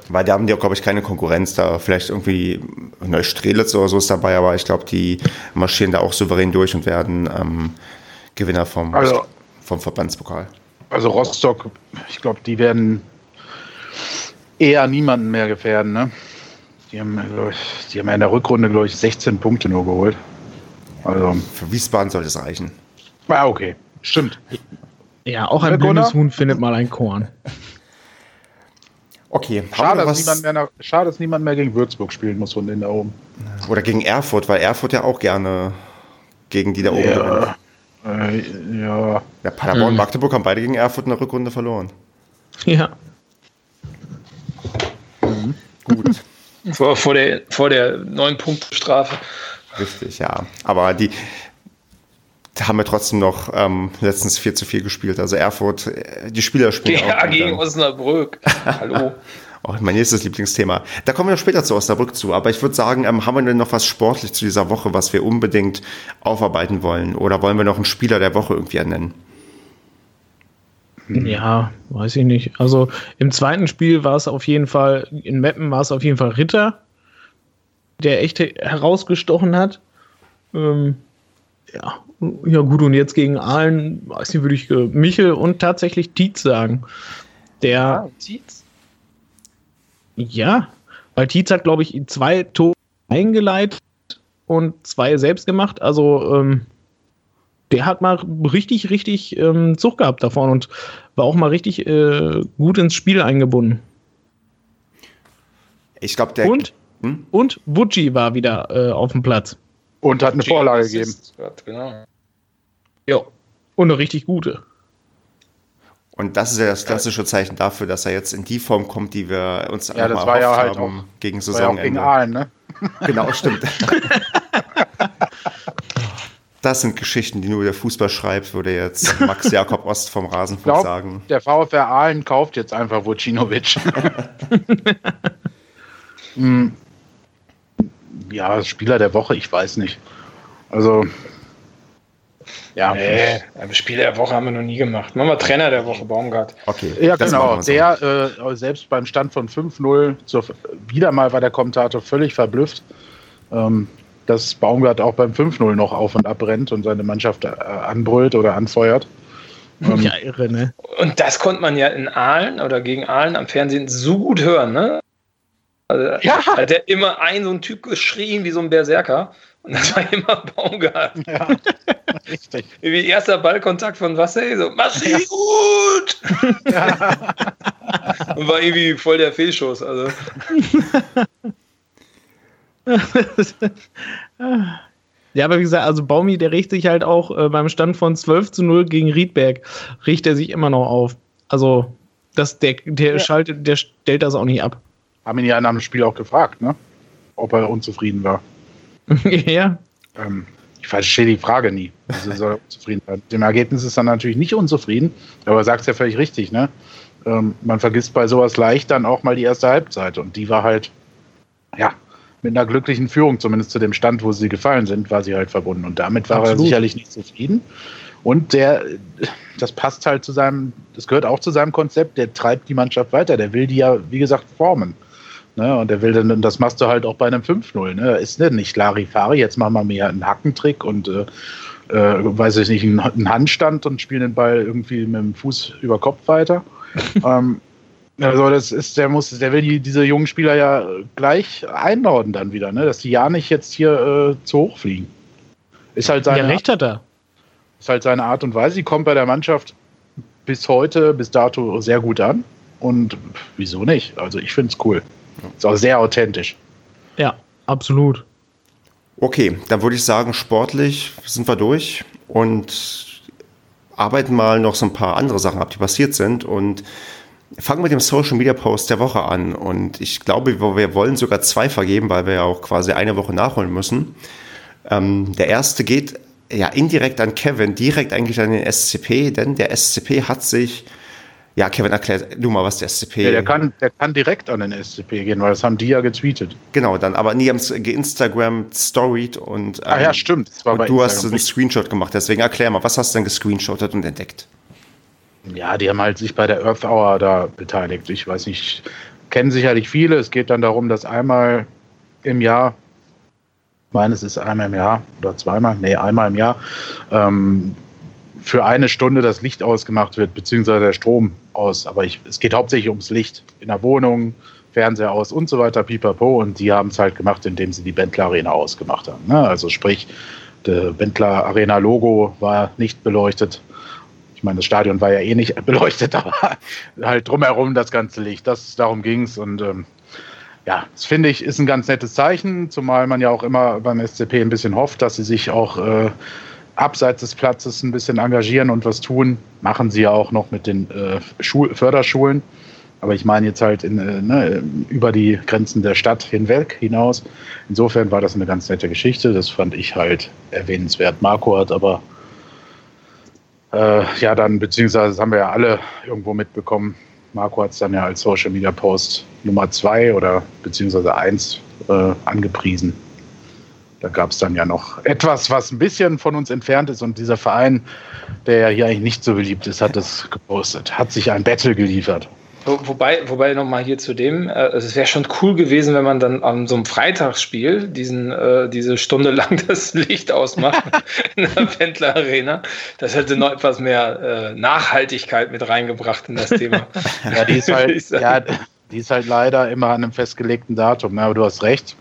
Weil da haben die auch, glaube ich, keine Konkurrenz da. Vielleicht irgendwie Neustrelitz oder so ist dabei, aber ich glaube, die marschieren da auch souverän durch und werden ähm, Gewinner vom, also, vom Verbandspokal. Also Rostock, ich glaube, die werden eher niemanden mehr gefährden. Ne? Die, haben, die haben ja in der Rückrunde, glaube ich, 16 Punkte nur geholt. Also. Für Wiesbaden soll es reichen. Ja, okay. Stimmt. Ja, auch ein blindes Huhn findet mal ein Korn. Okay. Schade dass, niemand mehr nach, schade, dass niemand mehr gegen Würzburg spielen muss von denen da oben. Oder gegen Erfurt, weil Erfurt ja auch gerne gegen die da oben ja. Äh, ja. ja. Paderborn und mhm. Magdeburg haben beide gegen Erfurt eine Rückrunde verloren. Ja. Mhm. Gut. Vor, vor der, vor der neun Punkt Strafe. Richtig, ja. Aber die haben wir trotzdem noch ähm, letztens 4 zu 4 gespielt. Also Erfurt, äh, die Spieler spielen. Ja, <laughs> gegen Osnabrück. Hallo. <laughs> Oh, mein nächstes Lieblingsthema. Da kommen wir noch später zu Osnabrück zu. Aber ich würde sagen, ähm, haben wir denn noch was sportlich zu dieser Woche, was wir unbedingt aufarbeiten wollen? Oder wollen wir noch einen Spieler der Woche irgendwie ernennen? Ja, weiß ich nicht. Also im zweiten Spiel war es auf jeden Fall, in Meppen war es auf jeden Fall Ritter, der echt herausgestochen hat. Ähm, ja, ja gut, und jetzt gegen Aalen, weiß nicht, würde ich äh, Michel und tatsächlich Tietz sagen. Der. Ja, Tietz? Ja, weil Tietz hat, glaube ich, zwei Tore eingeleitet und zwei selbst gemacht. Also, ähm, der hat mal richtig, richtig ähm, Zug gehabt davon und war auch mal richtig äh, gut ins Spiel eingebunden. Ich glaube, der. Und, hm? und Wucci war wieder äh, auf dem Platz. Und hat eine Vorlage gegeben. Genau. Ja, und eine richtig gute. Und das ist ja das klassische Zeichen dafür, dass er jetzt in die Form kommt, die wir uns ja, das war ja halt haben gegen Saisonende. gegen Aalen, ne? <laughs> Genau, stimmt. Das sind Geschichten, die nur der Fußball schreibt, würde jetzt Max <laughs> Jakob Ost vom Rasenfunk glaub, sagen. Der VfR Aalen kauft jetzt einfach Vucinovic. <laughs> hm. Ja, Spieler der Woche, ich weiß nicht. Also, ja. Nee, Spieler der Woche haben wir noch nie gemacht. Machen wir Trainer der Woche, Baumgart. Okay. Ja, genau. Der, äh, selbst beim Stand von 5-0, wieder mal war der Kommentator völlig verblüfft, ähm, dass Baumgart auch beim 5-0 noch auf und ab rennt und seine Mannschaft äh, anbrüllt oder anfeuert. Ähm, ja, irre, ne? Und das konnte man ja in Aalen oder gegen Aalen am Fernsehen so gut hören, ne? Also, ja. hat er immer ein so ein Typ geschrien wie so ein Berserker. Und das war immer Baumgart. Ja, <laughs> richtig. Wie erster Ballkontakt von Wasser, so, mach sie ja. gut! <laughs> Ja. Und war irgendwie voll der Fehlschuss. Also. <laughs> Ja, aber wie gesagt, also Baumi, der riecht sich halt auch äh, beim Stand von 12 zu 0 gegen Riedberg, riecht er sich immer noch auf. Also, das, der, der, ja. schaltet, der stellt das auch nicht ab. Haben ihn ja nach dem Spiel auch gefragt, ne? Ob er unzufrieden war. <laughs> ja. Ähm, ich verstehe die Frage nie. Wieso soll er <laughs> unzufrieden sein? Mit dem Ergebnis ist er natürlich nicht unzufrieden, aber er sagt es ja völlig richtig, ne? Ähm, man vergisst bei sowas leicht dann auch mal die erste Halbzeit und die war halt, ja, mit einer glücklichen Führung, zumindest zu dem Stand, wo sie gefallen sind, war sie halt verbunden. Und damit war Absolut. er sicherlich nicht zufrieden. Und der, das passt halt zu seinem, das gehört auch zu seinem Konzept, der treibt die Mannschaft weiter. Der will die ja, wie gesagt, formen. Ne? Und der will dann, das machst du halt auch bei einem 5-0. Ne? Ist denn nicht Larifari, jetzt machen wir mehr einen Hackentrick und äh, äh, weiß ich nicht, einen Handstand und spielen den Ball irgendwie mit dem Fuß über Kopf weiter. <laughs> ähm, also das ist, der muss, der will die, diese jungen Spieler ja gleich einladen dann wieder, ne? Dass die ja nicht jetzt hier äh, zu hoch fliegen. Ist halt seine, ja, recht hat er. Ist halt seine Art und Weise. Die kommt bei der Mannschaft bis heute, bis dato sehr gut an. Und wieso nicht? Also ich finde es cool. Ist auch sehr authentisch. Ja, absolut. Okay, dann würde ich sagen, sportlich sind wir durch und arbeiten mal noch so ein paar andere Sachen ab, die passiert sind. Und fangen mit dem Social Media Post der Woche an. Und ich glaube, wir wollen sogar zwei vergeben, weil wir ja auch quasi eine Woche nachholen müssen. Ähm, der erste geht ja indirekt an Kevin, direkt eigentlich an den SCP, denn der SCP hat sich ja, Kevin, erklärt du mal, was der SCP ja, der kann, der kann direkt an den SCP gehen, weil das haben die ja getweetet. Genau, dann aber nie haben es geinstagram storied und. Ähm, ah ja, stimmt. und du Instagram hast einen Screenshot gemacht, deswegen erklär mal, was hast du denn gescreenshottet und entdeckt? Ja, die haben halt sich bei der Earth Hour da beteiligt. Ich weiß nicht, kennen sicherlich viele. Es geht dann darum, dass einmal im Jahr, ich meine, es ist einmal im Jahr oder zweimal, nee, einmal im Jahr, ähm, für eine Stunde das Licht ausgemacht wird, beziehungsweise der Strom aus. Aber ich, es geht hauptsächlich ums Licht in der Wohnung, Fernseher aus und so weiter, pipapo. Und die haben es halt gemacht, indem sie die Bentler Arena ausgemacht haben. Ne? Also sprich, Der Wendler Arena Logo war nicht beleuchtet. Ich meine, das Stadion war ja eh nicht <laughs> beleuchtet, aber halt drumherum das ganze Licht. Das, darum ging es. Und ähm, ja, das finde ich, ist ein ganz nettes Zeichen, zumal man ja auch immer beim SCP ein bisschen hofft, dass sie sich auch äh, abseits des Platzes ein bisschen engagieren und was tun. Machen sie ja auch noch mit den äh, Schul Förderschulen. Aber ich meine jetzt halt in, äh, ne, über die Grenzen der Stadt hinweg hinaus. Insofern war das eine ganz nette Geschichte. Das fand ich halt erwähnenswert. Marco hat aber äh, ja dann, beziehungsweise das haben wir ja alle irgendwo mitbekommen. Marco hat es dann ja als Social Media Post Nummer zwei oder beziehungsweise eins äh, angepriesen. Da gab es dann ja noch etwas, was ein bisschen von uns entfernt ist. Und dieser Verein, der ja hier eigentlich nicht so beliebt ist, hat das gepostet, hat sich ein Battle geliefert. Wobei, wobei nochmal hier zu dem, äh, es wäre schon cool gewesen, wenn man dann an so einem Freitagsspiel diesen, äh, diese Stunde lang <laughs> das Licht ausmacht <laughs> in der Pendler Arena. Das hätte noch etwas mehr äh, Nachhaltigkeit mit reingebracht in das Thema. ja, die ist halt, <laughs> ja, die ist halt leider immer an einem festgelegten Datum. Aber du hast recht.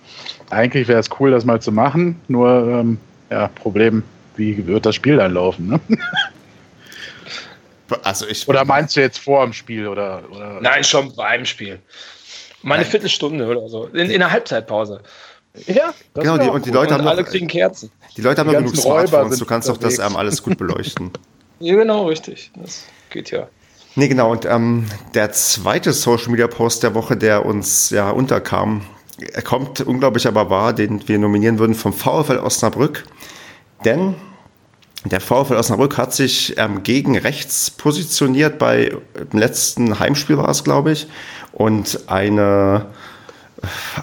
Eigentlich wäre es cool, das mal zu machen. Nur, ähm, ja, Problem, wie wird das Spiel dann laufen? Ne? <laughs> Also ich oder meinst du jetzt vor dem Spiel? Oder, oder? Nein, schon beim Spiel. Mal eine Viertelstunde oder so. In, in der Halbzeitpause. Ja, genau. Die, und die Leute und haben alle noch, kriegen Kerzen. Die Leute haben ja genug Smartphones. Du kannst doch das ähm, alles gut beleuchten. <laughs> ja, genau, richtig. Das geht ja. Nee, genau. Und ähm, der zweite Social Media Post der Woche, der uns ja unterkam, er kommt unglaublich aber wahr, den wir nominieren würden vom VfL Osnabrück. Denn der VfL Osnabrück hat sich ähm, gegen rechts positioniert bei dem letzten Heimspiel war es, glaube ich. Und eine,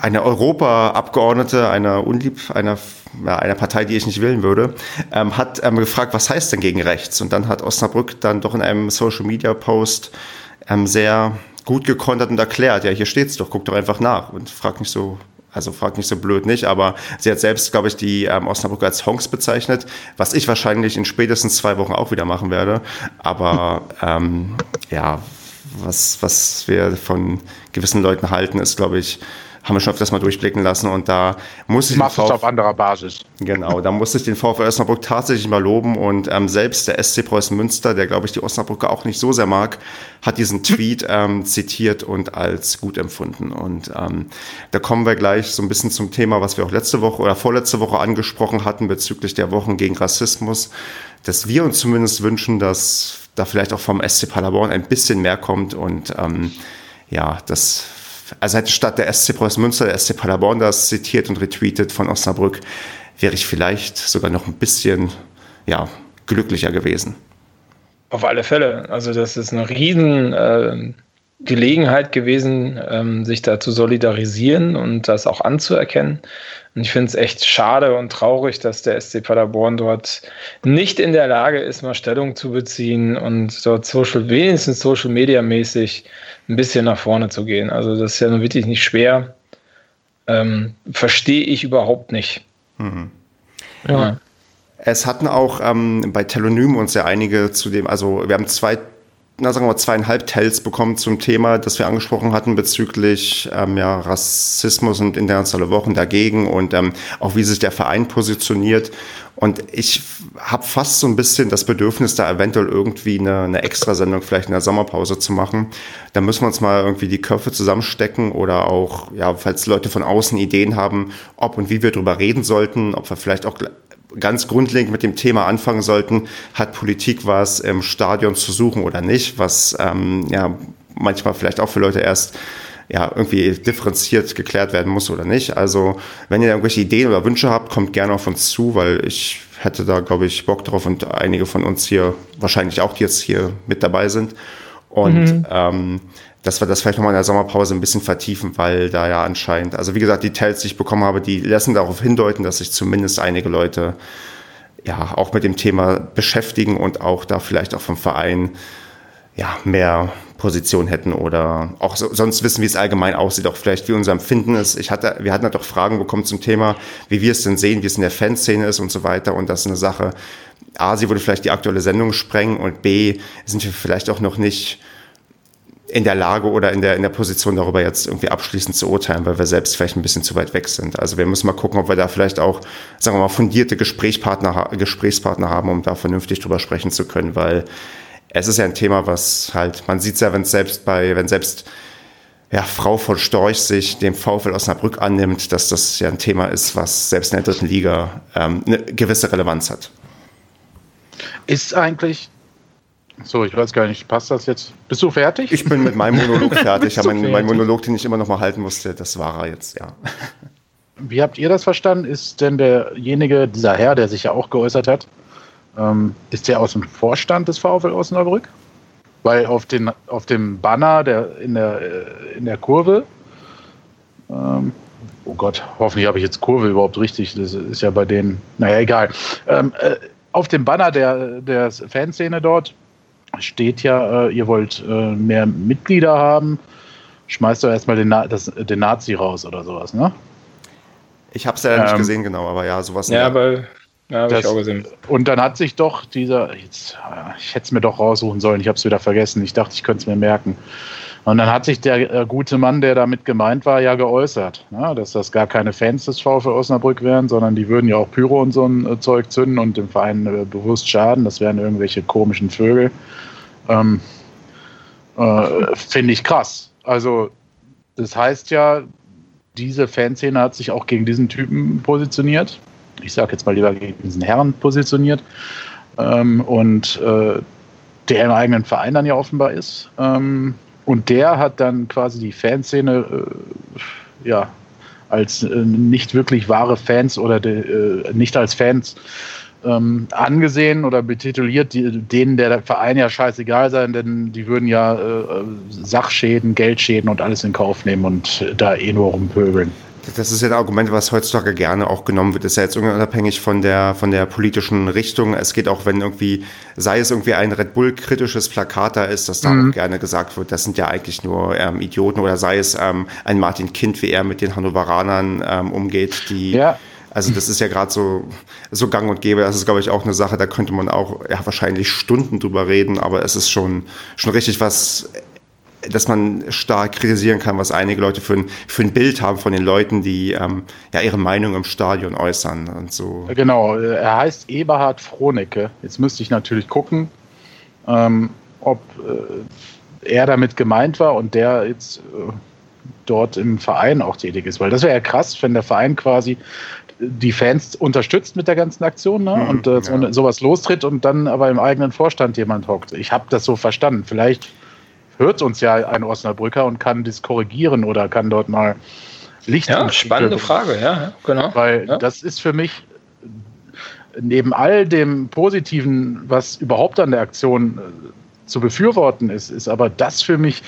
eine Europa-Abgeordnete einer Unlieb, einer, einer Partei, die ich nicht wählen würde, ähm, hat ähm, gefragt, was heißt denn gegen rechts? Und dann hat Osnabrück dann doch in einem Social-Media-Post ähm, sehr gut gekontert und erklärt, ja, hier steht's doch, guck doch einfach nach und frag nicht so, also frag nicht so blöd nicht, aber sie hat selbst, glaube ich, die ähm, Osnabrück als Honks bezeichnet, was ich wahrscheinlich in spätestens zwei Wochen auch wieder machen werde. Aber <laughs> ähm, ja, was, was wir von gewissen Leuten halten, ist, glaube ich, haben wir schon öfters mal durchblicken lassen und da muss ich. Machst es auf anderer Basis. Genau, da muss ich den VfL Osnabrück tatsächlich mal loben und ähm, selbst der SC Preußen Münster, der glaube ich die Osnabrücker auch nicht so sehr mag, hat diesen Tweet ähm, zitiert und als gut empfunden. Und ähm, da kommen wir gleich so ein bisschen zum Thema, was wir auch letzte Woche oder vorletzte Woche angesprochen hatten bezüglich der Wochen gegen Rassismus, dass wir uns zumindest wünschen, dass da vielleicht auch vom SC Paderborn ein bisschen mehr kommt und ähm, ja, das also hätte statt der SC Preußen Münster der SC Paderborn das zitiert und retweetet von Osnabrück, wäre ich vielleicht sogar noch ein bisschen ja, glücklicher gewesen. Auf alle Fälle. Also das ist eine riesen äh, Gelegenheit gewesen, ähm, sich da zu solidarisieren und das auch anzuerkennen. Und ich finde es echt schade und traurig, dass der SC Paderborn dort nicht in der Lage ist, mal Stellung zu beziehen und dort social, wenigstens Social Media mäßig ein bisschen nach vorne zu gehen. Also das ist ja nun wirklich nicht schwer. Ähm, Verstehe ich überhaupt nicht. Mhm. Ja. Es hatten auch ähm, bei Telonym uns ja einige zu dem, also wir haben zwei na, sagen wir mal, zweieinhalb Tells bekommen zum Thema, das wir angesprochen hatten bezüglich ähm, ja, Rassismus und internationale Wochen dagegen und ähm, auch wie sich der Verein positioniert. Und ich habe fast so ein bisschen das Bedürfnis, da eventuell irgendwie eine, eine Extrasendung vielleicht in der Sommerpause zu machen. Da müssen wir uns mal irgendwie die Köpfe zusammenstecken oder auch, ja, falls Leute von außen Ideen haben, ob und wie wir drüber reden sollten, ob wir vielleicht auch ganz grundlegend mit dem Thema anfangen sollten, hat Politik was im Stadion zu suchen oder nicht, was ähm, ja manchmal vielleicht auch für Leute erst ja, irgendwie differenziert geklärt werden muss oder nicht. Also, wenn ihr irgendwelche Ideen oder Wünsche habt, kommt gerne auf uns zu, weil ich hätte da, glaube ich, Bock drauf und einige von uns hier wahrscheinlich auch, die jetzt hier mit dabei sind. Und mhm. ähm, dass wir das vielleicht nochmal in der Sommerpause ein bisschen vertiefen, weil da ja anscheinend, also wie gesagt, die Tells, die ich bekommen habe, die lassen darauf hindeuten, dass sich zumindest einige Leute ja auch mit dem Thema beschäftigen und auch da vielleicht auch vom Verein ja mehr Position hätten oder auch so, sonst wissen, wie es allgemein aussieht, auch vielleicht wie unser Empfinden ist. Ich hatte, wir hatten ja doch Fragen bekommen zum Thema, wie wir es denn sehen, wie es in der Fanszene ist und so weiter. Und das ist eine Sache. A, sie würde vielleicht die aktuelle Sendung sprengen und B, sind wir vielleicht auch noch nicht in der Lage oder in der, in der Position darüber jetzt irgendwie abschließend zu urteilen, weil wir selbst vielleicht ein bisschen zu weit weg sind. Also wir müssen mal gucken, ob wir da vielleicht auch, sagen wir mal, fundierte Gesprächspartner, Gesprächspartner haben, um da vernünftig drüber sprechen zu können, weil es ist ja ein Thema, was halt, man sieht ja, wenn selbst bei, wenn selbst ja, Frau von Storch sich dem VfL Osnabrück annimmt, dass das ja ein Thema ist, was selbst in der dritten Liga ähm, eine gewisse Relevanz hat. Ist eigentlich so, ich weiß gar nicht, passt das jetzt? Bist du fertig? Ich bin mit meinem Monolog <laughs> fertig. aber mein, mein, Monolog, den ich immer noch mal halten musste, das war er jetzt, ja. Wie habt ihr das verstanden? Ist denn derjenige, dieser Herr, der sich ja auch geäußert hat, ähm, ist der aus dem Vorstand des VfL Osnabrück? Weil auf, den, auf dem Banner der, in, der, äh, in der Kurve, ähm, oh Gott, hoffentlich habe ich jetzt Kurve überhaupt richtig, das ist ja bei denen, naja, egal. Ähm, äh, auf dem Banner der, der Fanszene dort steht ja, äh, ihr wollt äh, mehr Mitglieder haben, schmeißt doch erstmal den, Na das, den Nazi raus oder sowas, ne? Ich habe es ja ähm, nicht gesehen, genau, aber ja, sowas. Ja, aber ja, habe ich auch gesehen. Und dann hat sich doch dieser, jetzt, äh, ich hätte es mir doch raussuchen sollen, ich habe es wieder vergessen, ich dachte, ich könnte es mir merken. Und dann hat sich der äh, gute Mann, der damit gemeint war, ja geäußert, ja, dass das gar keine Fans des VfL Osnabrück wären, sondern die würden ja auch Pyro und so ein äh, Zeug zünden und dem Verein äh, bewusst schaden. Das wären irgendwelche komischen Vögel. Ähm, äh, Finde ich krass. Also, das heißt ja, diese Fanszene hat sich auch gegen diesen Typen positioniert. Ich sage jetzt mal lieber gegen diesen Herrn positioniert. Ähm, und äh, der im eigenen Verein dann ja offenbar ist. Ähm, und der hat dann quasi die Fanszene äh, ja, als äh, nicht wirklich wahre Fans oder de, äh, nicht als Fans ähm, angesehen oder betituliert, die, denen der Verein ja scheißegal sein, denn die würden ja äh, Sachschäden, Geldschäden und alles in Kauf nehmen und da eh nur rumpöbeln. Das ist ja ein Argument, was heutzutage gerne auch genommen wird. Das ist ja jetzt unabhängig von der, von der politischen Richtung. Es geht auch, wenn irgendwie, sei es irgendwie ein Red Bull-kritisches Plakat da ist, dass da mhm. auch gerne gesagt wird, das sind ja eigentlich nur ähm, Idioten oder sei es ähm, ein Martin Kind, wie er mit den Hannoveranern ähm, umgeht, die ja also das ist ja gerade so, so gang und gäbe. Das ist, glaube ich, auch eine Sache, da könnte man auch ja, wahrscheinlich Stunden drüber reden, aber es ist schon, schon richtig was, dass man stark kritisieren kann, was einige Leute für ein, für ein Bild haben von den Leuten, die ähm, ja ihre Meinung im Stadion äußern und so. Genau, er heißt Eberhard Frohnecke. Jetzt müsste ich natürlich gucken, ähm, ob äh, er damit gemeint war und der jetzt äh, dort im Verein auch tätig ist. Weil das wäre ja krass, wenn der Verein quasi die Fans unterstützt mit der ganzen Aktion ne? Mhm, und äh, ja. sowas lostritt und dann aber im eigenen Vorstand jemand hockt. Ich habe das so verstanden. Vielleicht hört uns ja ein Osnabrücker und kann das korrigieren oder kann dort mal Licht. Ja, spannende Frage, ja, genau. Weil ja. das ist für mich neben all dem Positiven, was überhaupt an der Aktion äh, zu befürworten ist, ist aber das für mich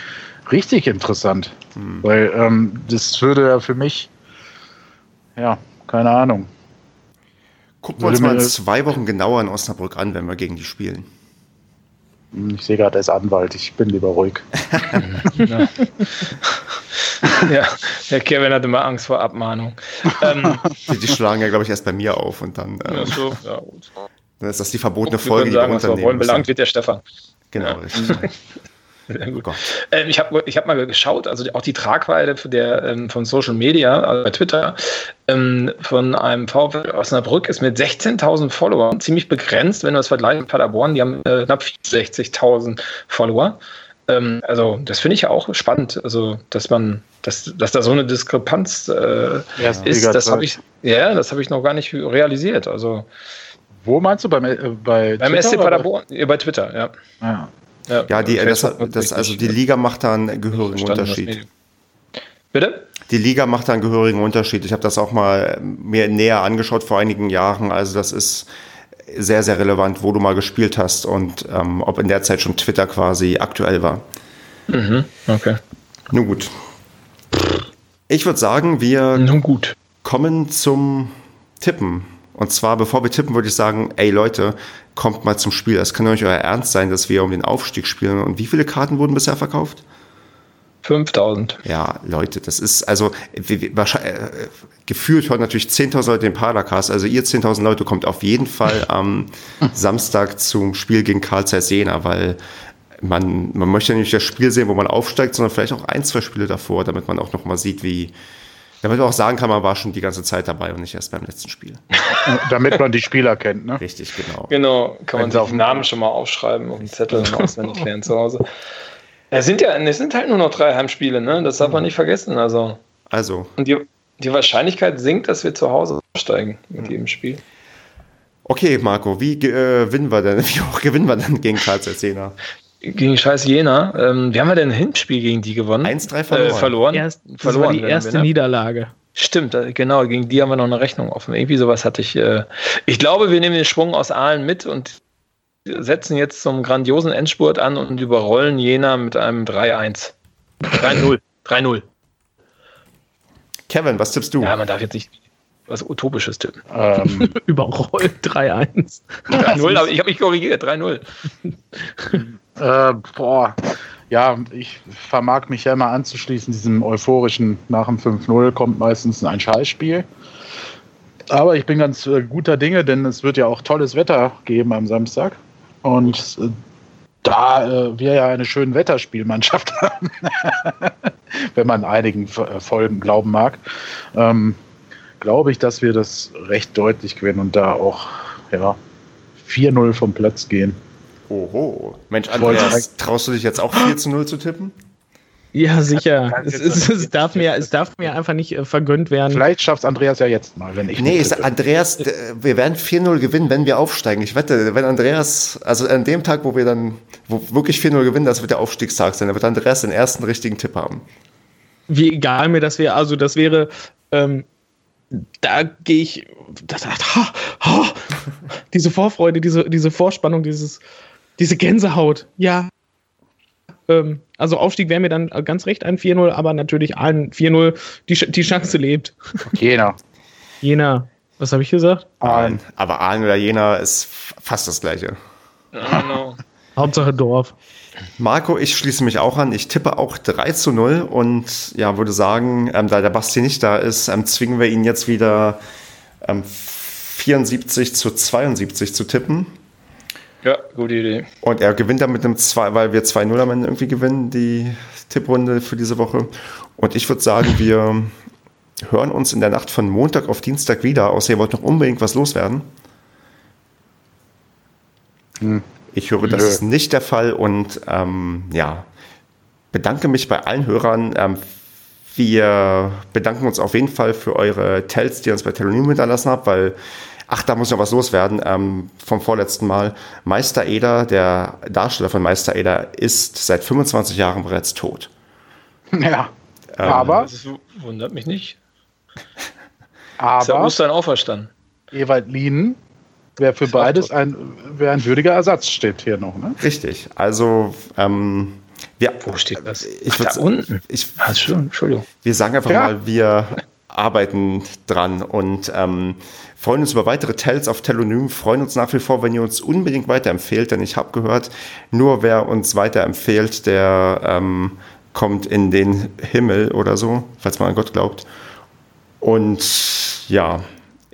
richtig interessant. Mhm. Weil ähm, das würde ja für mich ja keine Ahnung. Gucken wir uns mal in zwei Wochen genauer in Osnabrück an, wenn wir gegen die spielen. Ich sehe gerade, er ist Anwalt. Ich bin lieber ruhig. <laughs> ja. ja, der Kevin hatte immer Angst vor Abmahnung. Ähm, die, die, schlagen ja, glaube ich, erst bei mir auf und dann. Ähm, ja, so, ja, gut. Dann ist das die verbotene Folge, die wir unternehmen. Wollen belangt wird der Stefan. Genau, ja. Richtig. Sehr gut. Ähm, ich habe ich hab mal geschaut, also auch die Tragweite der, ähm, von Social Media, also bei Twitter, ähm, von einem VfL Osnabrück ist mit 16.000 Followern ziemlich begrenzt, wenn du das vergleichst mit Paderborn, die haben äh, knapp 64.000 Follower. Ähm, also das finde ich ja auch spannend, also dass man, dass, dass da so eine Diskrepanz äh, ja, ist, das habe ich, ja, das habe ich noch gar nicht realisiert. Also wo meinst du? Beim, äh, bei beim Twitter, SC Paderborn, oder? bei Twitter, ja. ja. Ja, ja die, das, das, also die Liga macht da einen gehörigen Unterschied. Bitte? Die Liga macht da einen gehörigen Unterschied. Ich habe das auch mal mir näher angeschaut vor einigen Jahren. Also das ist sehr, sehr relevant, wo du mal gespielt hast und ähm, ob in der Zeit schon Twitter quasi aktuell war. Mhm, okay. Nun gut. Ich würde sagen, wir Nun gut. kommen zum Tippen. Und zwar, bevor wir tippen, würde ich sagen, ey Leute, kommt mal zum Spiel. Es kann doch nicht euer Ernst sein, dass wir um den Aufstieg spielen. Und wie viele Karten wurden bisher verkauft? 5000. Ja, Leute, das ist also wahrscheinlich äh, gefühlt heute natürlich 10.000 Leute den Padercast. Also ihr 10.000 Leute kommt auf jeden Fall <laughs> am Samstag zum Spiel gegen Karl Zeiss Jena, weil man, man möchte ja nicht das Spiel sehen, wo man aufsteigt, sondern vielleicht auch ein, zwei Spiele davor, damit man auch noch mal sieht, wie, damit man auch sagen kann, man war schon die ganze Zeit dabei und nicht erst beim letzten Spiel. <laughs> damit man die Spieler kennt, ne? Richtig, genau. Genau, kann man sich auf den Namen schon mal aufschreiben, auf den Zettel und auswendig lernen zu Hause. Es sind ja, es sind halt nur noch drei Heimspiele, ne? Das darf man nicht vergessen. Also. Also. Und die, die Wahrscheinlichkeit sinkt, dass wir zu Hause aufsteigen mit mhm. jedem Spiel. Okay, Marco, wie äh, gewinnen wir denn? <laughs> Wie hoch gewinnen wir denn gegen Karls Jena? Gegen Scheiß Jena. Ähm, wie haben wir denn ein Hinspiel gegen die gewonnen? 1-3 verloren. Äh, verloren. Erst, das verloren, war die erste wir, ne? Niederlage. Stimmt, genau, gegen die haben wir noch eine Rechnung offen. Irgendwie sowas hatte ich. Äh, ich glaube, wir nehmen den Schwung aus Aalen mit und setzen jetzt zum grandiosen Endspurt an und überrollen Jena mit einem 3-1. 3-0. 3-0. Kevin, was tippst du? Ja, man darf jetzt nicht was Utopisches tippen. Ähm. Überrollt 3-1. 3-0, aber ich habe mich korrigiert, 3-0. <laughs> äh, boah, ja, ich vermag mich ja immer anzuschließen, diesem euphorischen nach dem 5-0 kommt meistens ein Scheißspiel. Aber ich bin ganz äh, guter Dinge, denn es wird ja auch tolles Wetter geben am Samstag. Und äh, da äh, wir ja eine schöne Wetterspielmannschaft <laughs> haben, wenn man einigen äh, Folgen glauben mag, ähm, glaube ich, dass wir das recht deutlich gewinnen und da auch ja, 4-0 vom Platz gehen. Oho. Mensch, Andreas, traust du dich jetzt auch 4 zu 0 zu tippen? Ja, sicher. Es, es, es, darf mir, es darf mir einfach nicht äh, vergönnt werden. Vielleicht schafft Andreas ja jetzt mal, wenn ich. Nee, ist Andreas, wir werden 4-0 gewinnen, wenn wir aufsteigen. Ich wette, wenn Andreas, also an dem Tag, wo wir dann wo wirklich 4-0 gewinnen, das wird der Aufstiegstag sein. Da wird Andreas den ersten richtigen Tipp haben. Wie egal mir das wäre, also das wäre, ähm, da gehe ich, das, ha, ha, diese Vorfreude, diese, diese Vorspannung, dieses, diese Gänsehaut. Ja, ähm, also Aufstieg wäre mir dann ganz recht ein 4-0, aber natürlich ein 4-0, die, die Chance lebt. Jena. Jena. Was habe ich gesagt? Aalen. Aber Aalen oder Jena ist fast das gleiche. Know. Hauptsache Dorf. Marco, ich schließe mich auch an. Ich tippe auch 3 zu 0 und ja, würde sagen, ähm, da der Basti nicht da ist, ähm, zwingen wir ihn jetzt wieder ähm, 74 zu 72 zu tippen. Ja, gute Idee. Und er gewinnt dann mit einem 2, weil wir 2-0 am Ende irgendwie gewinnen, die Tipprunde für diese Woche. Und ich würde sagen, wir hören uns in der Nacht von Montag auf Dienstag wieder, außer ihr wollt noch unbedingt was loswerden. Hm. Ich höre, das Nö. ist nicht der Fall und ähm, ja, bedanke mich bei allen Hörern. Ähm, wir bedanken uns auf jeden Fall für eure Tells, die ihr uns bei Telonym hinterlassen habt, weil Ach, da muss noch was loswerden ähm, vom vorletzten Mal. Meister Eder, der Darsteller von Meister Eder, ist seit 25 Jahren bereits tot. Ja, ähm, aber. Das wundert mich nicht. Aber. Ist ja Ostern auferstanden. Ewald Lienen wäre für beides ein, wär ein würdiger Ersatz, steht hier noch. Ne? Richtig. Also, ähm, ja, Wo steht das? Ich Ach, da unten. Ich, Ach, schon, Entschuldigung. Wir sagen einfach ja. mal, wir arbeiten dran und ähm, freuen uns über weitere Tells auf Telonym, freuen uns nach wie vor, wenn ihr uns unbedingt weiterempfehlt, denn ich habe gehört, nur wer uns weiterempfehlt, der ähm, kommt in den Himmel oder so, falls man an Gott glaubt. Und ja,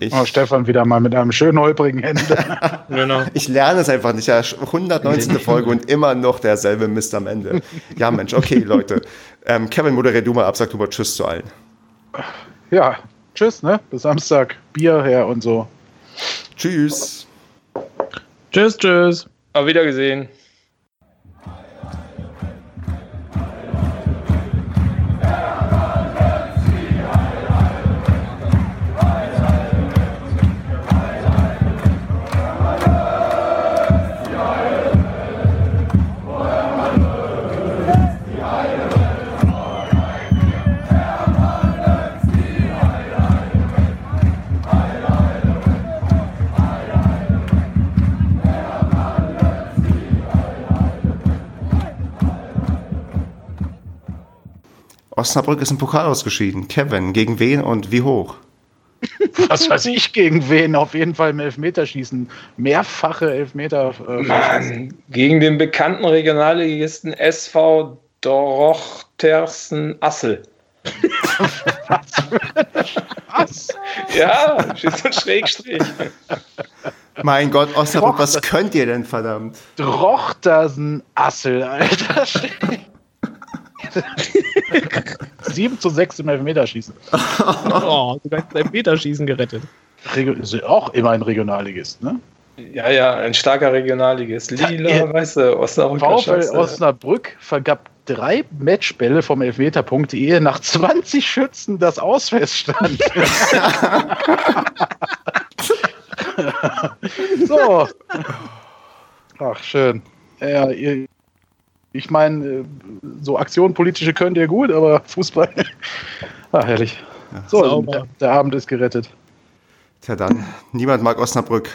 ich, oh, Stefan wieder mal mit einem schönen holprigen Ende. <laughs> genau. Ich lerne es einfach nicht. Ja, 119. Folge und immer noch derselbe Mist am Ende. Ja, Mensch, okay, Leute. Ähm, Kevin, moderier du mal ab, sag du mal Tschüss zu allen. Ja, tschüss, ne? Bis Samstag. Bier her und so. Tschüss. Tschüss, tschüss. Auf Wiedergesehen. Osnabrück ist im Pokal ausgeschieden. Kevin, gegen wen und wie hoch? Was weiß ich, gegen wen? Auf jeden Fall im Elfmeterschießen. Mehrfache Elfmeter. Äh, Mann, gegen den bekannten Regionalligisten SV Dorochtersen Assel. Was? Ja, steht so ein Schrägstrich. Mein Gott, Osnabrück, was könnt ihr denn, verdammt? Drochtersen Assel, Alter. <laughs> 7 zu 6 im Elfmeterschießen. <laughs> oh, sogar im Elfmeterschießen gerettet. Regio auch immer ein Regionalligist, ne? Ja, ja, ein starker Regionalligist. Lila, ja, weiße Osnabrück. VfL Osnabrück vergab drei Matchbälle vom Elfmeterpunkt, ehe nach 20 Schützen das Ausfeststand. <laughs> so. Ach, schön. Ja, ihr, ich meine, so Aktion politische könnt ihr gut, aber <laughs> Fußball. Ach, herrlich. So, der, der Abend ist gerettet. Tja dann, niemand mag Osnabrück